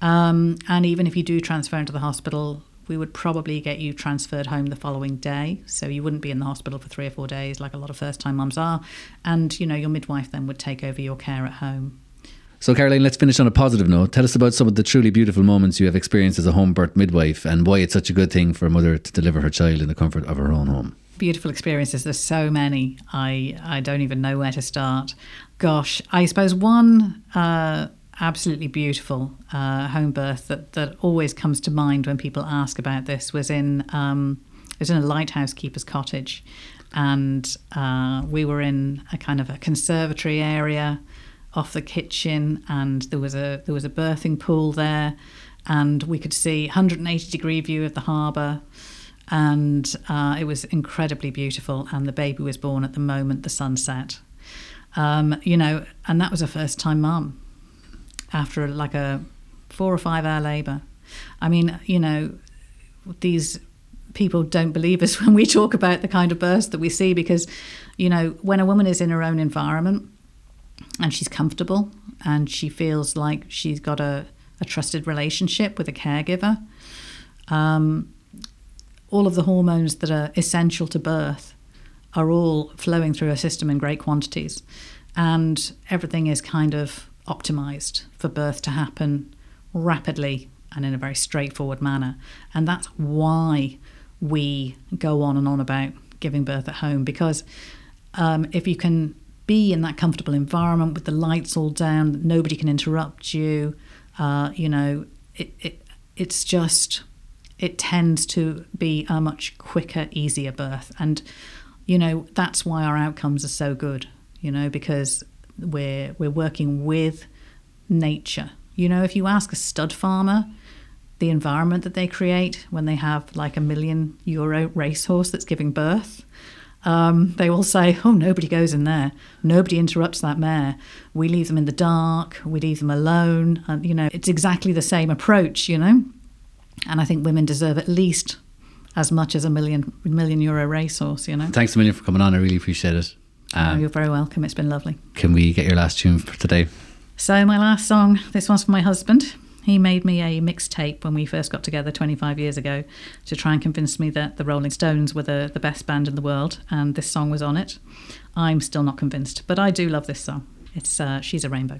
Um, and even if you do transfer into the hospital, we would probably get you transferred home the following day. So you wouldn't be in the hospital for three or four days like a lot of first time mums are. And, you know, your midwife then would take over your care at home. So, Caroline, let's finish on a positive note. Tell us about some of the truly beautiful moments you have experienced as a home birth midwife and why it's such a good thing for a mother to deliver her child in the comfort of her own home. beautiful experiences. There's so many. I I don't even know where to start. Gosh, I suppose one uh, absolutely beautiful uh, home birth that that always comes to mind when people ask about this was in um, it was in a lighthouse keeper's cottage, and uh, we were in a kind of a conservatory area off the kitchen, and there was a there was a birthing pool there, and we could see 180 degree view of the harbour and uh, it was incredibly beautiful. And the baby was born at the moment the sun set. Um, you know, and that was a first time mum after like a four or five hour labour. I mean, you know, these people don't believe us when we talk about the kind of births that we see because, you know, when a woman is in her own environment and she's comfortable and she feels like she's got a, a trusted relationship with a caregiver, um, all of the hormones that are essential to birth are all flowing through her system in great quantities. And everything is kind of optimized for birth to happen rapidly and in a very straightforward manner. And that's why we go on and on about giving birth at home because um, if you can be in that comfortable environment with the lights all down, nobody can interrupt you, uh, you know, it, it, it's just, it tends to be a much quicker, easier birth. And, you know, that's why our outcomes are so good, you know, because we're, we're working with nature. You know, if you ask a stud farmer, the environment that they create when they have like a million euro racehorse that's giving birth, um, they will say, "Oh, nobody goes in there. Nobody interrupts that mare. We leave them in the dark. We leave them alone." And you know, it's exactly the same approach. You know, and I think women deserve at least as much as a million million euro racehorse. You know. Thanks a million for coming on. I really appreciate it. Oh, Um, you're very welcome. It's been lovely. can we get your last tune for today? So my last song, this one's for my husband. He made me a mixtape when we first got together 25 years ago to try and convince me that the Rolling Stones were the, the best band in the world, and this song was on it. I'm still not convinced, but I do love this song. It's uh, She's a Rainbow.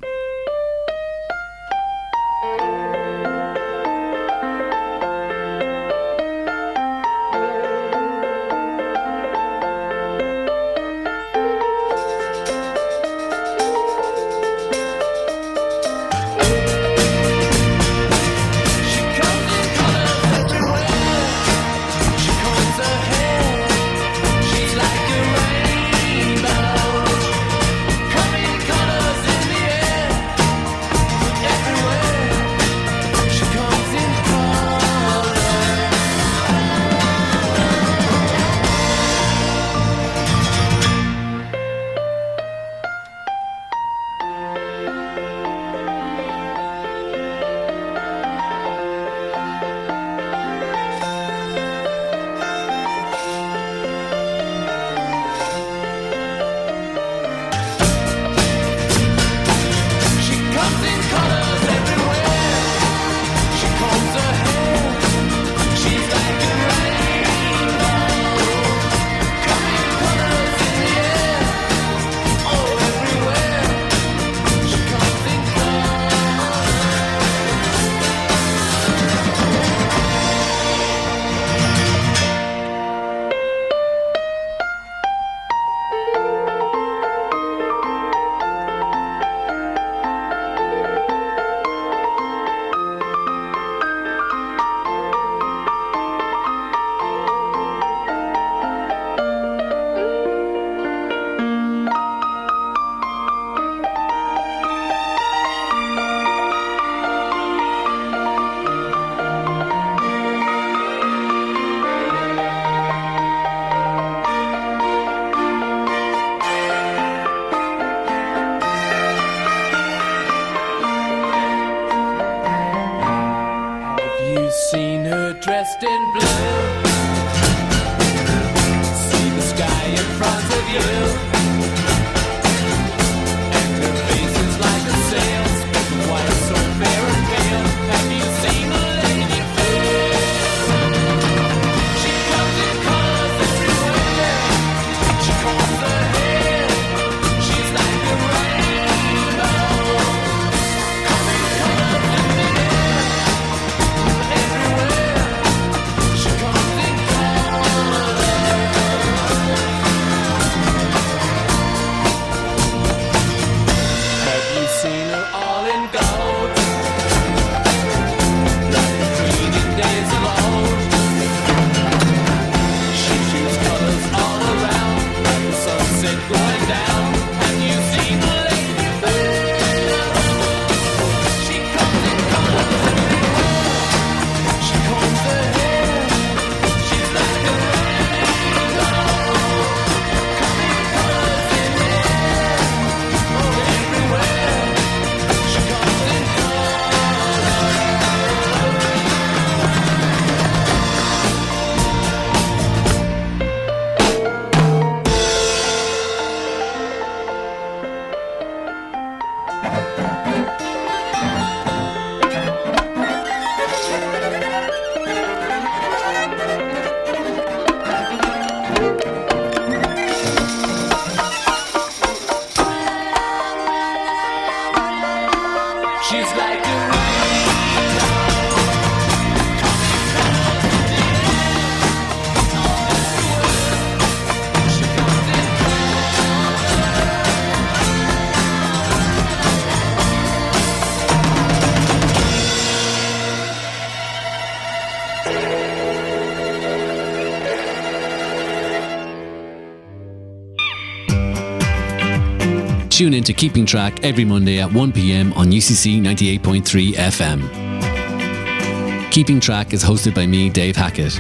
Tune in to Keeping Track every Monday at 1 pm on UCC 98.3 FM. Keeping Track is hosted by me, Dave Hackett.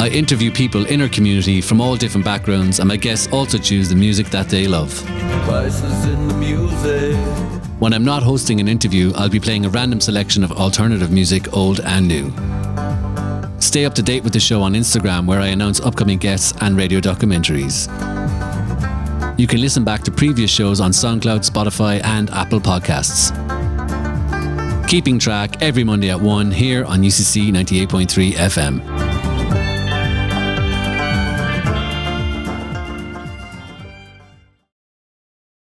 I interview people in our community from all different backgrounds, and my guests also choose the music that they love. In the music. When I'm not hosting an interview, I'll be playing a random selection of alternative music, old and new. Stay up to date with the show on Instagram, where I announce upcoming guests and radio documentaries. You can listen back to previous shows on SoundCloud, Spotify, and Apple Podcasts. Keeping track every Monday at 1 here on UCC 98.3 FM.